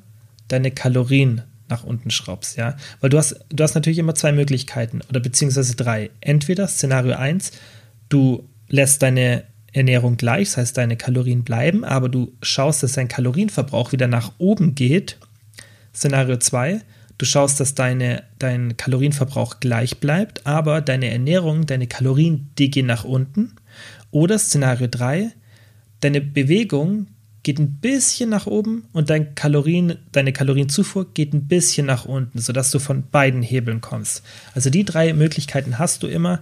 deine Kalorien nach unten schraubst, ja. Weil du hast, du hast natürlich immer zwei Möglichkeiten oder beziehungsweise drei. Entweder Szenario 1, du lässt deine Ernährung gleich, das heißt, deine Kalorien bleiben, aber du schaust, dass dein Kalorienverbrauch wieder nach oben geht. Szenario 2, Du schaust, dass deine, dein Kalorienverbrauch gleich bleibt, aber deine Ernährung, deine Kalorien, die gehen nach unten. Oder Szenario 3, deine Bewegung geht ein bisschen nach oben und dein Kalorien, deine Kalorienzufuhr geht ein bisschen nach unten, sodass du von beiden Hebeln kommst. Also die drei Möglichkeiten hast du immer.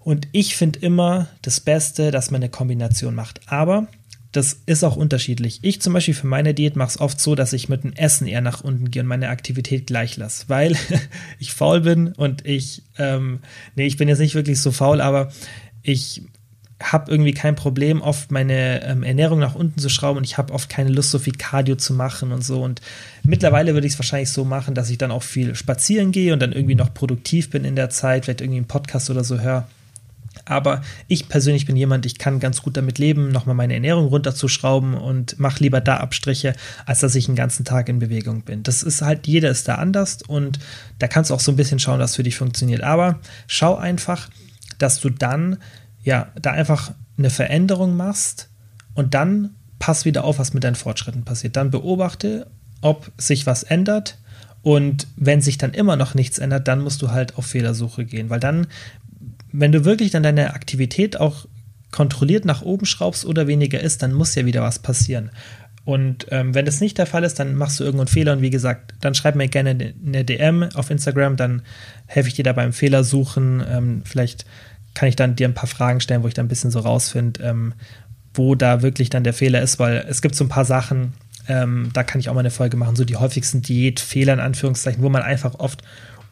Und ich finde immer das Beste, dass man eine Kombination macht. Aber das ist auch unterschiedlich. Ich zum Beispiel für meine Diät mache es oft so, dass ich mit dem Essen eher nach unten gehe und meine Aktivität gleich lasse, weil ich faul bin und ich, ähm, nee, ich bin jetzt nicht wirklich so faul, aber ich habe irgendwie kein Problem, oft meine ähm, Ernährung nach unten zu schrauben und ich habe oft keine Lust, so viel Cardio zu machen und so. Und mittlerweile würde ich es wahrscheinlich so machen, dass ich dann auch viel spazieren gehe und dann irgendwie noch produktiv bin in der Zeit, vielleicht irgendwie einen Podcast oder so höre. Aber ich persönlich bin jemand, ich kann ganz gut damit leben, nochmal meine Ernährung runterzuschrauben und mache lieber da Abstriche, als dass ich einen ganzen Tag in Bewegung bin. Das ist halt, jeder ist da anders und da kannst du auch so ein bisschen schauen, was für dich funktioniert. Aber schau einfach, dass du dann, ja, da einfach eine Veränderung machst und dann pass wieder auf, was mit deinen Fortschritten passiert. Dann beobachte, ob sich was ändert. Und wenn sich dann immer noch nichts ändert, dann musst du halt auf Fehlersuche gehen, weil dann wenn du wirklich dann deine Aktivität auch kontrolliert nach oben schraubst oder weniger ist, dann muss ja wieder was passieren. Und ähm, wenn das nicht der Fall ist, dann machst du irgendeinen Fehler und wie gesagt, dann schreib mir gerne eine DM auf Instagram, dann helfe ich dir da beim Fehler suchen. Ähm, vielleicht kann ich dann dir ein paar Fragen stellen, wo ich dann ein bisschen so rausfinde, ähm, wo da wirklich dann der Fehler ist, weil es gibt so ein paar Sachen, ähm, da kann ich auch mal eine Folge machen, so die häufigsten Diätfehler in Anführungszeichen, wo man einfach oft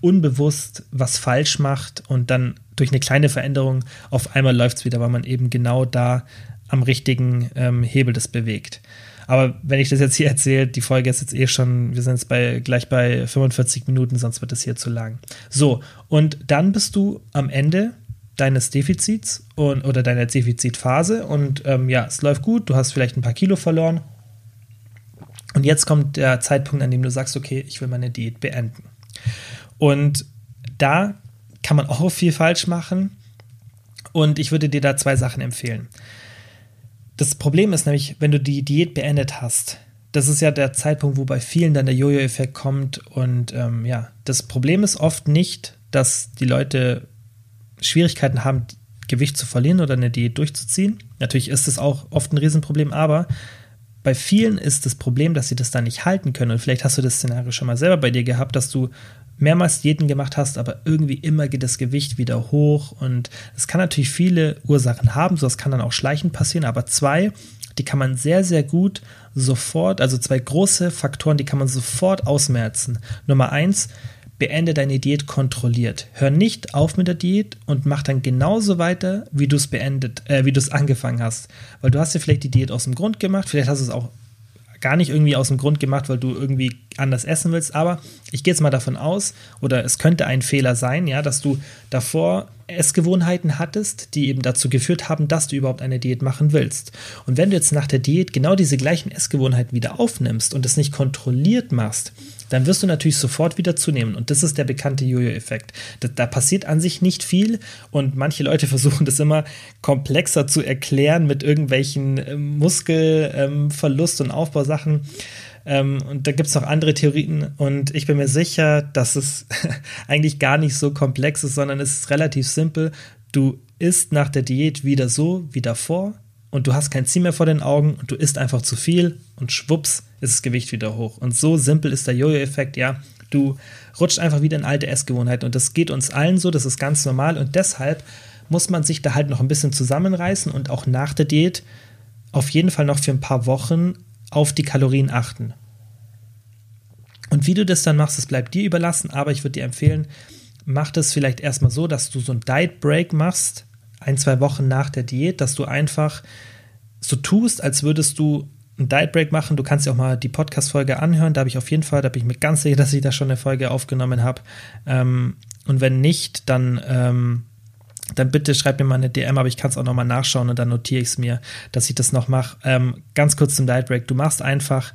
unbewusst was falsch macht und dann durch eine kleine Veränderung auf einmal läuft es wieder, weil man eben genau da am richtigen ähm, Hebel das bewegt. Aber wenn ich das jetzt hier erzähle, die Folge ist jetzt eh schon, wir sind jetzt bei, gleich bei 45 Minuten, sonst wird es hier zu lang. So, und dann bist du am Ende deines Defizits und, oder deiner Defizitphase und ähm, ja, es läuft gut, du hast vielleicht ein paar Kilo verloren. Und jetzt kommt der Zeitpunkt, an dem du sagst, okay, ich will meine Diät beenden. Und da kann man auch viel falsch machen. Und ich würde dir da zwei Sachen empfehlen. Das Problem ist nämlich, wenn du die Diät beendet hast, das ist ja der Zeitpunkt, wo bei vielen dann der Jojo-Effekt kommt. Und ähm, ja, das Problem ist oft nicht, dass die Leute Schwierigkeiten haben, Gewicht zu verlieren oder eine Diät durchzuziehen. Natürlich ist es auch oft ein Riesenproblem, aber bei vielen ist das Problem, dass sie das dann nicht halten können. Und vielleicht hast du das Szenario schon mal selber bei dir gehabt, dass du mehrmals Diäten gemacht hast, aber irgendwie immer geht das Gewicht wieder hoch. Und es kann natürlich viele Ursachen haben, so das kann dann auch schleichend passieren, aber zwei, die kann man sehr, sehr gut sofort, also zwei große Faktoren, die kann man sofort ausmerzen. Nummer eins, beende deine Diät kontrolliert. Hör nicht auf mit der Diät und mach dann genauso weiter, wie du es beendet, äh, wie du es angefangen hast. Weil du hast ja vielleicht die Diät aus dem Grund gemacht, vielleicht hast du es auch gar nicht irgendwie aus dem Grund gemacht, weil du irgendwie anders essen willst, aber ich gehe jetzt mal davon aus, oder es könnte ein Fehler sein, ja, dass du davor Essgewohnheiten hattest, die eben dazu geführt haben, dass du überhaupt eine Diät machen willst. Und wenn du jetzt nach der Diät genau diese gleichen Essgewohnheiten wieder aufnimmst und es nicht kontrolliert machst, dann wirst du natürlich sofort wieder zunehmen. Und das ist der bekannte Jojo-Effekt. Da, da, passiert an sich nicht viel und manche Leute versuchen das immer komplexer zu erklären mit irgendwelchen äh, Muskelverlust ähm, und Aufbausachen. Ähm, und da gibt es noch andere Theorien und ich bin mir sicher, dass es eigentlich gar nicht so komplex ist, sondern es ist relativ simpel. Du isst nach der Diät wieder so wie davor und du hast kein Ziel mehr vor den Augen und du isst einfach zu viel und schwupps ist das Gewicht wieder hoch. Und so simpel ist der Jojo-Effekt, ja. Du rutscht einfach wieder in alte Essgewohnheiten und das geht uns allen so, das ist ganz normal und deshalb muss man sich da halt noch ein bisschen zusammenreißen und auch nach der Diät auf jeden Fall noch für ein paar Wochen auf die Kalorien achten. Und wie du das dann machst, das bleibt dir überlassen, aber ich würde dir empfehlen, mach das vielleicht erstmal so, dass du so ein Diet Break machst, ein, zwei Wochen nach der Diät, dass du einfach so tust, als würdest du einen Diet Break machen. Du kannst dir auch mal die Podcast-Folge anhören. Da habe ich auf jeden Fall, da bin ich mir ganz sicher, dass ich da schon eine Folge aufgenommen habe. Ähm, und wenn nicht, dann, ähm, dann bitte schreib mir mal eine DM, aber ich kann es auch nochmal nachschauen und dann notiere ich es mir, dass ich das noch mache. Ähm, ganz kurz zum Diet Break. Du machst einfach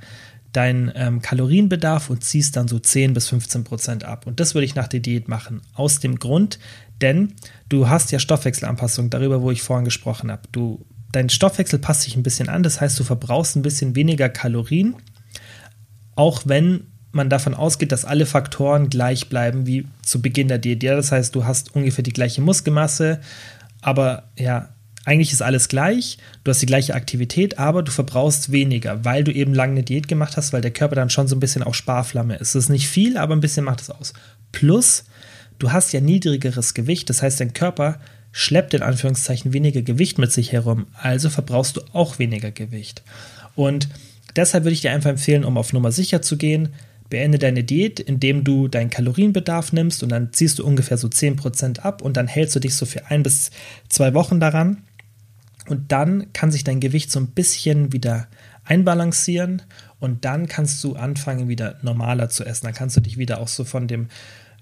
deinen ähm, Kalorienbedarf und ziehst dann so 10 bis 15 Prozent ab. Und das würde ich nach der Diät machen. Aus dem Grund, denn du hast ja Stoffwechselanpassung, darüber, wo ich vorhin gesprochen habe. Du, dein Stoffwechsel passt sich ein bisschen an, das heißt, du verbrauchst ein bisschen weniger Kalorien, auch wenn man davon ausgeht, dass alle Faktoren gleich bleiben wie zu Beginn der Diät. Ja, das heißt, du hast ungefähr die gleiche Muskelmasse, aber ja, eigentlich ist alles gleich, du hast die gleiche Aktivität, aber du verbrauchst weniger, weil du eben lange eine Diät gemacht hast, weil der Körper dann schon so ein bisschen auf Sparflamme ist. Es ist nicht viel, aber ein bisschen macht es aus. Plus, du hast ja niedrigeres Gewicht, das heißt, dein Körper schleppt in Anführungszeichen weniger Gewicht mit sich herum, also verbrauchst du auch weniger Gewicht. Und deshalb würde ich dir einfach empfehlen, um auf Nummer sicher zu gehen, beende deine Diät, indem du deinen Kalorienbedarf nimmst und dann ziehst du ungefähr so 10% ab und dann hältst du dich so für ein bis zwei Wochen daran. Und dann kann sich dein Gewicht so ein bisschen wieder einbalancieren und dann kannst du anfangen, wieder normaler zu essen. Dann kannst du dich wieder auch so von dem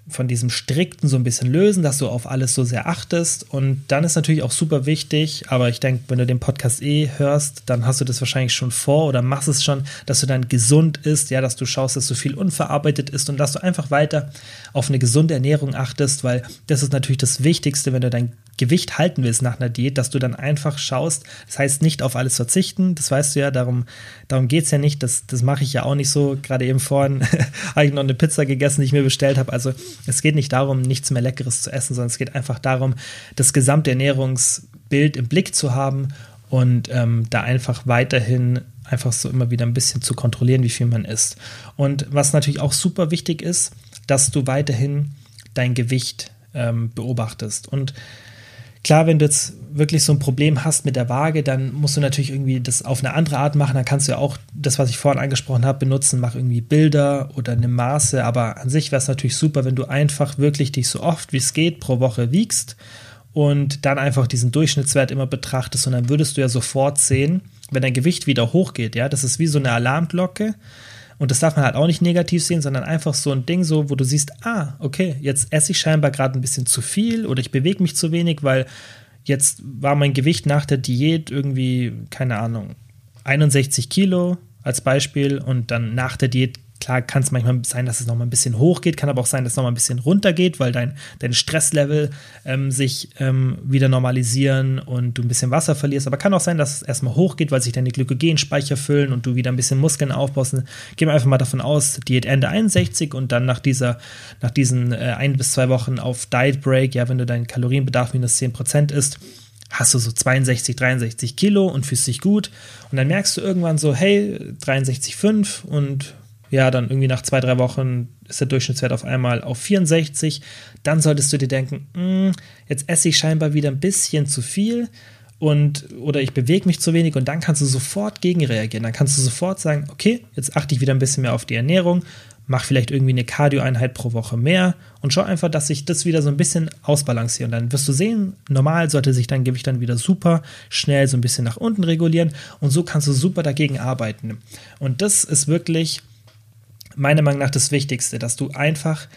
von diesem Strikten so ein bisschen lösen, dass du auf alles so sehr achtest. Und dann ist natürlich auch super wichtig, aber ich denke, wenn du den Podcast eh hörst, dann hast du das wahrscheinlich schon vor oder machst es schon, dass du dann gesund isst, ja, dass du schaust, dass so viel unverarbeitet ist und dass du einfach weiter auf eine gesunde Ernährung achtest, weil das ist natürlich das Wichtigste, wenn du dein Gewicht halten willst nach einer Diät, dass du dann einfach schaust, das heißt nicht auf alles verzichten, das weißt du ja, darum, darum geht es ja nicht, das, das mache ich ja auch nicht so, gerade eben vorhin habe ich noch eine Pizza gegessen, die ich mir bestellt habe, also es geht nicht darum, nichts mehr Leckeres zu essen, sondern es geht einfach darum, das gesamte Ernährungsbild im Blick zu haben und ähm, da einfach weiterhin einfach so immer wieder ein bisschen zu kontrollieren, wie viel man isst. Und was natürlich auch super wichtig ist, dass du weiterhin dein Gewicht ähm, beobachtest. Und Klar, wenn du jetzt wirklich so ein Problem hast mit der Waage, dann musst du natürlich irgendwie das auf eine andere Art machen. Dann kannst du ja auch das, was ich vorhin angesprochen habe, benutzen. Mach irgendwie Bilder oder eine Maße. Aber an sich wäre es natürlich super, wenn du einfach wirklich dich so oft wie es geht pro Woche wiegst und dann einfach diesen Durchschnittswert immer betrachtest. Und dann würdest du ja sofort sehen, wenn dein Gewicht wieder hochgeht. Ja, das ist wie so eine Alarmglocke. Und das darf man halt auch nicht negativ sehen, sondern einfach so ein Ding, so, wo du siehst, ah, okay, jetzt esse ich scheinbar gerade ein bisschen zu viel oder ich bewege mich zu wenig, weil jetzt war mein Gewicht nach der Diät irgendwie, keine Ahnung, 61 Kilo als Beispiel und dann nach der Diät Klar kann es manchmal sein, dass es nochmal ein bisschen hochgeht, kann aber auch sein, dass es nochmal ein bisschen runtergeht, weil dein, dein Stresslevel ähm, sich ähm, wieder normalisieren und du ein bisschen Wasser verlierst. Aber kann auch sein, dass es erstmal hochgeht, weil sich deine Glykogenspeicher füllen und du wieder ein bisschen Muskeln aufbaust. Gehen wir einfach mal davon aus, Diät Ende 61 und dann nach dieser, nach diesen äh, ein bis zwei Wochen auf Diet Break, ja, wenn du deinen Kalorienbedarf minus 10% isst, hast du so 62, 63 Kilo und fühlst dich gut. Und dann merkst du irgendwann so, hey, 63,5 und ja, dann irgendwie nach zwei, drei Wochen ist der Durchschnittswert auf einmal auf 64. Dann solltest du dir denken, hm, jetzt esse ich scheinbar wieder ein bisschen zu viel und oder ich bewege mich zu wenig und dann kannst du sofort gegenreagieren. Dann kannst du sofort sagen, okay, jetzt achte ich wieder ein bisschen mehr auf die Ernährung, mach vielleicht irgendwie eine Cardio-Einheit pro Woche mehr und schau einfach, dass ich das wieder so ein bisschen ausbalanciere. Und dann wirst du sehen, normal sollte sich dein Gewicht dann wieder super schnell so ein bisschen nach unten regulieren und so kannst du super dagegen arbeiten. Und das ist wirklich meiner Meinung nach das Wichtigste, dass du einfach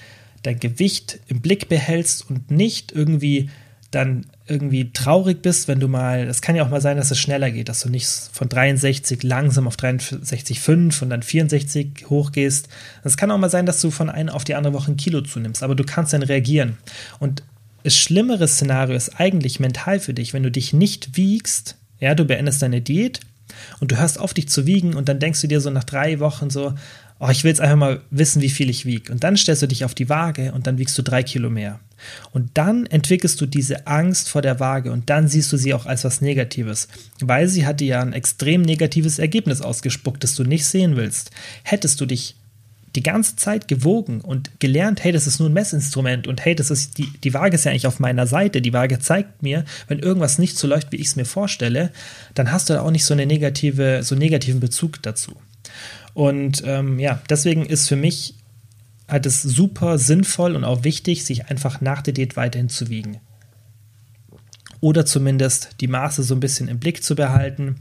dein Gewicht im Blick behältst und nicht irgendwie dann irgendwie traurig bist, wenn du mal, es kann ja auch mal sein, dass es schneller geht, dass du nicht von 63 langsam auf 63,5 und dann 64 hochgehst. Es kann auch mal sein, dass du von einer auf die andere Woche ein Kilo zunimmst, aber du kannst dann reagieren. Und das schlimmere Szenario ist eigentlich mental für dich, wenn du dich nicht wiegst, ja, du beendest deine Diät und du hörst auf, dich zu wiegen und dann denkst du dir so nach drei Wochen so, oh, ich will jetzt einfach mal wissen, wie viel ich wiege. Und dann stellst du dich auf die Waage und dann wiegst du drei Kilo mehr. Und dann entwickelst du diese Angst vor der Waage und dann siehst du sie auch als was Negatives, weil sie hatte ja ein extrem negatives Ergebnis ausgespuckt, das du nicht sehen willst. Hättest du dich die ganze Zeit gewogen und gelernt, hey, das ist nur ein Messinstrument und hey, das ist die, die Waage ist ja eigentlich auf meiner Seite. Die Waage zeigt mir, wenn irgendwas nicht so läuft, wie ich es mir vorstelle, dann hast du da auch nicht so eine negative, so einen negativen Bezug dazu. Und ähm, ja, deswegen ist für mich halt es super sinnvoll und auch wichtig, sich einfach nach der Diät weiterhin zu wiegen. Oder zumindest die Maße so ein bisschen im Blick zu behalten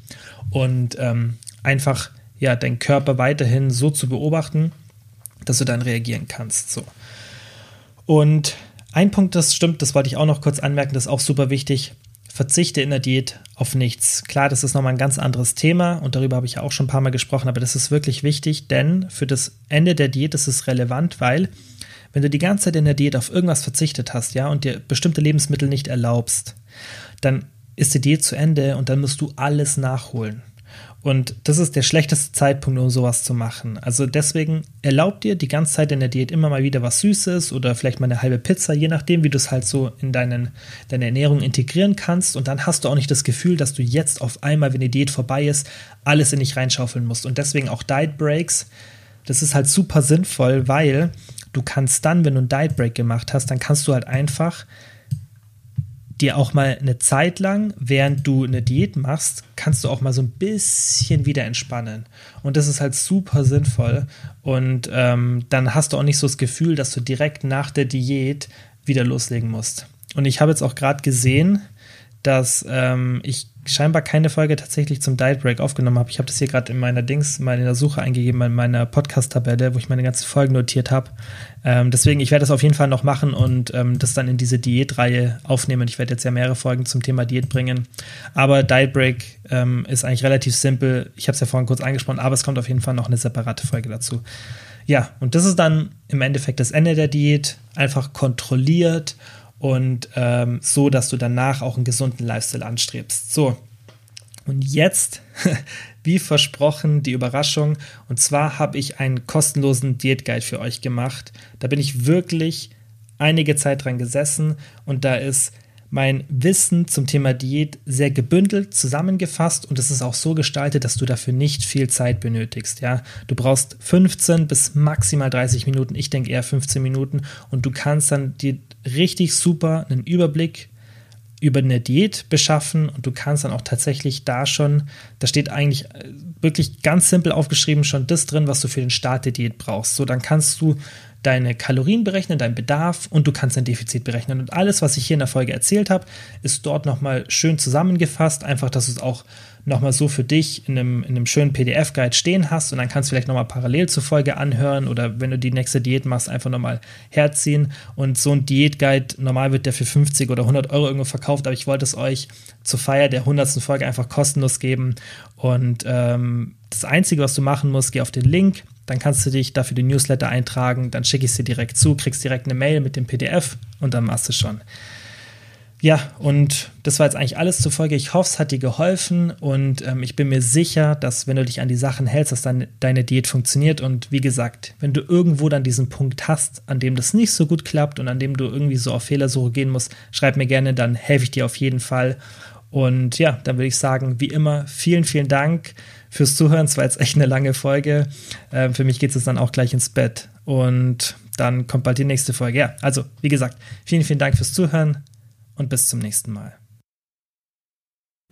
und ähm, einfach ja, deinen Körper weiterhin so zu beobachten, dass du dann reagieren kannst. So. Und ein Punkt, das stimmt, das wollte ich auch noch kurz anmerken, das ist auch super wichtig verzichte in der Diät auf nichts. Klar, das ist nochmal ein ganz anderes Thema und darüber habe ich ja auch schon ein paar Mal gesprochen, aber das ist wirklich wichtig, denn für das Ende der Diät ist es relevant, weil wenn du die ganze Zeit in der Diät auf irgendwas verzichtet hast, ja, und dir bestimmte Lebensmittel nicht erlaubst, dann ist die Diät zu Ende und dann musst du alles nachholen. Und das ist der schlechteste Zeitpunkt, um sowas zu machen. Also deswegen erlaubt dir die ganze Zeit in der Diät immer mal wieder was Süßes oder vielleicht mal eine halbe Pizza, je nachdem, wie du es halt so in deinen, deine Ernährung integrieren kannst. Und dann hast du auch nicht das Gefühl, dass du jetzt auf einmal, wenn die Diät vorbei ist, alles in dich reinschaufeln musst. Und deswegen auch Diet Breaks. Das ist halt super sinnvoll, weil du kannst dann, wenn du einen Diet Break gemacht hast, dann kannst du halt einfach dir auch mal eine Zeit lang, während du eine Diät machst, kannst du auch mal so ein bisschen wieder entspannen. Und das ist halt super sinnvoll. Und ähm, dann hast du auch nicht so das Gefühl, dass du direkt nach der Diät wieder loslegen musst. Und ich habe jetzt auch gerade gesehen, dass ähm, ich scheinbar keine Folge tatsächlich zum Diet Break aufgenommen habe. Ich habe das hier gerade in meiner Dings mal in der Suche eingegeben, in meiner Podcast-Tabelle, wo ich meine ganzen Folgen notiert habe. Ähm, deswegen, ich werde das auf jeden Fall noch machen und ähm, das dann in diese Diätreihe aufnehmen. Ich werde jetzt ja mehrere Folgen zum Thema Diät bringen. Aber Diet Break ähm, ist eigentlich relativ simpel. Ich habe es ja vorhin kurz angesprochen, aber es kommt auf jeden Fall noch eine separate Folge dazu. Ja, und das ist dann im Endeffekt das Ende der Diät. Einfach kontrolliert und ähm, so, dass du danach auch einen gesunden Lifestyle anstrebst. So, und jetzt, wie versprochen, die Überraschung. Und zwar habe ich einen kostenlosen Diätguide für euch gemacht. Da bin ich wirklich einige Zeit dran gesessen und da ist mein Wissen zum Thema Diät sehr gebündelt zusammengefasst und es ist auch so gestaltet, dass du dafür nicht viel Zeit benötigst. Ja, du brauchst 15 bis maximal 30 Minuten. Ich denke eher 15 Minuten und du kannst dann dir richtig super einen Überblick über eine Diät beschaffen und du kannst dann auch tatsächlich da schon, da steht eigentlich äh, wirklich ganz simpel aufgeschrieben schon das drin, was du für den Start der Diät brauchst. So, dann kannst du deine Kalorien berechnen, deinen Bedarf und du kannst dein Defizit berechnen. Und alles, was ich hier in der Folge erzählt habe, ist dort nochmal schön zusammengefasst, einfach, dass du es auch nochmal so für dich in einem, in einem schönen PDF-Guide stehen hast und dann kannst du vielleicht nochmal parallel zur Folge anhören oder wenn du die nächste Diät machst, einfach nochmal herziehen. Und so ein Diät-Guide, normal wird der für 50 oder 100 Euro irgendwo verkauft, aber ich wollte es euch zur Feier der 100. Folge einfach kostenlos geben. Und ähm, das Einzige, was du machen musst, geh auf den Link, dann kannst du dich dafür den Newsletter eintragen, dann schicke ich es dir direkt zu, kriegst direkt eine Mail mit dem PDF und dann machst du schon. Ja, und das war jetzt eigentlich alles zur Folge. Ich hoffe, es hat dir geholfen und ähm, ich bin mir sicher, dass wenn du dich an die Sachen hältst, dass dann deine Diät funktioniert. Und wie gesagt, wenn du irgendwo dann diesen Punkt hast, an dem das nicht so gut klappt und an dem du irgendwie so auf Fehlersuche gehen musst, schreib mir gerne, dann helfe ich dir auf jeden Fall. Und ja, dann würde ich sagen, wie immer, vielen, vielen Dank fürs Zuhören. Es war jetzt echt eine lange Folge. Ähm, für mich geht es dann auch gleich ins Bett. Und dann kommt bald die nächste Folge. Ja, also, wie gesagt, vielen, vielen Dank fürs Zuhören und bis zum nächsten Mal.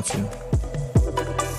dafür.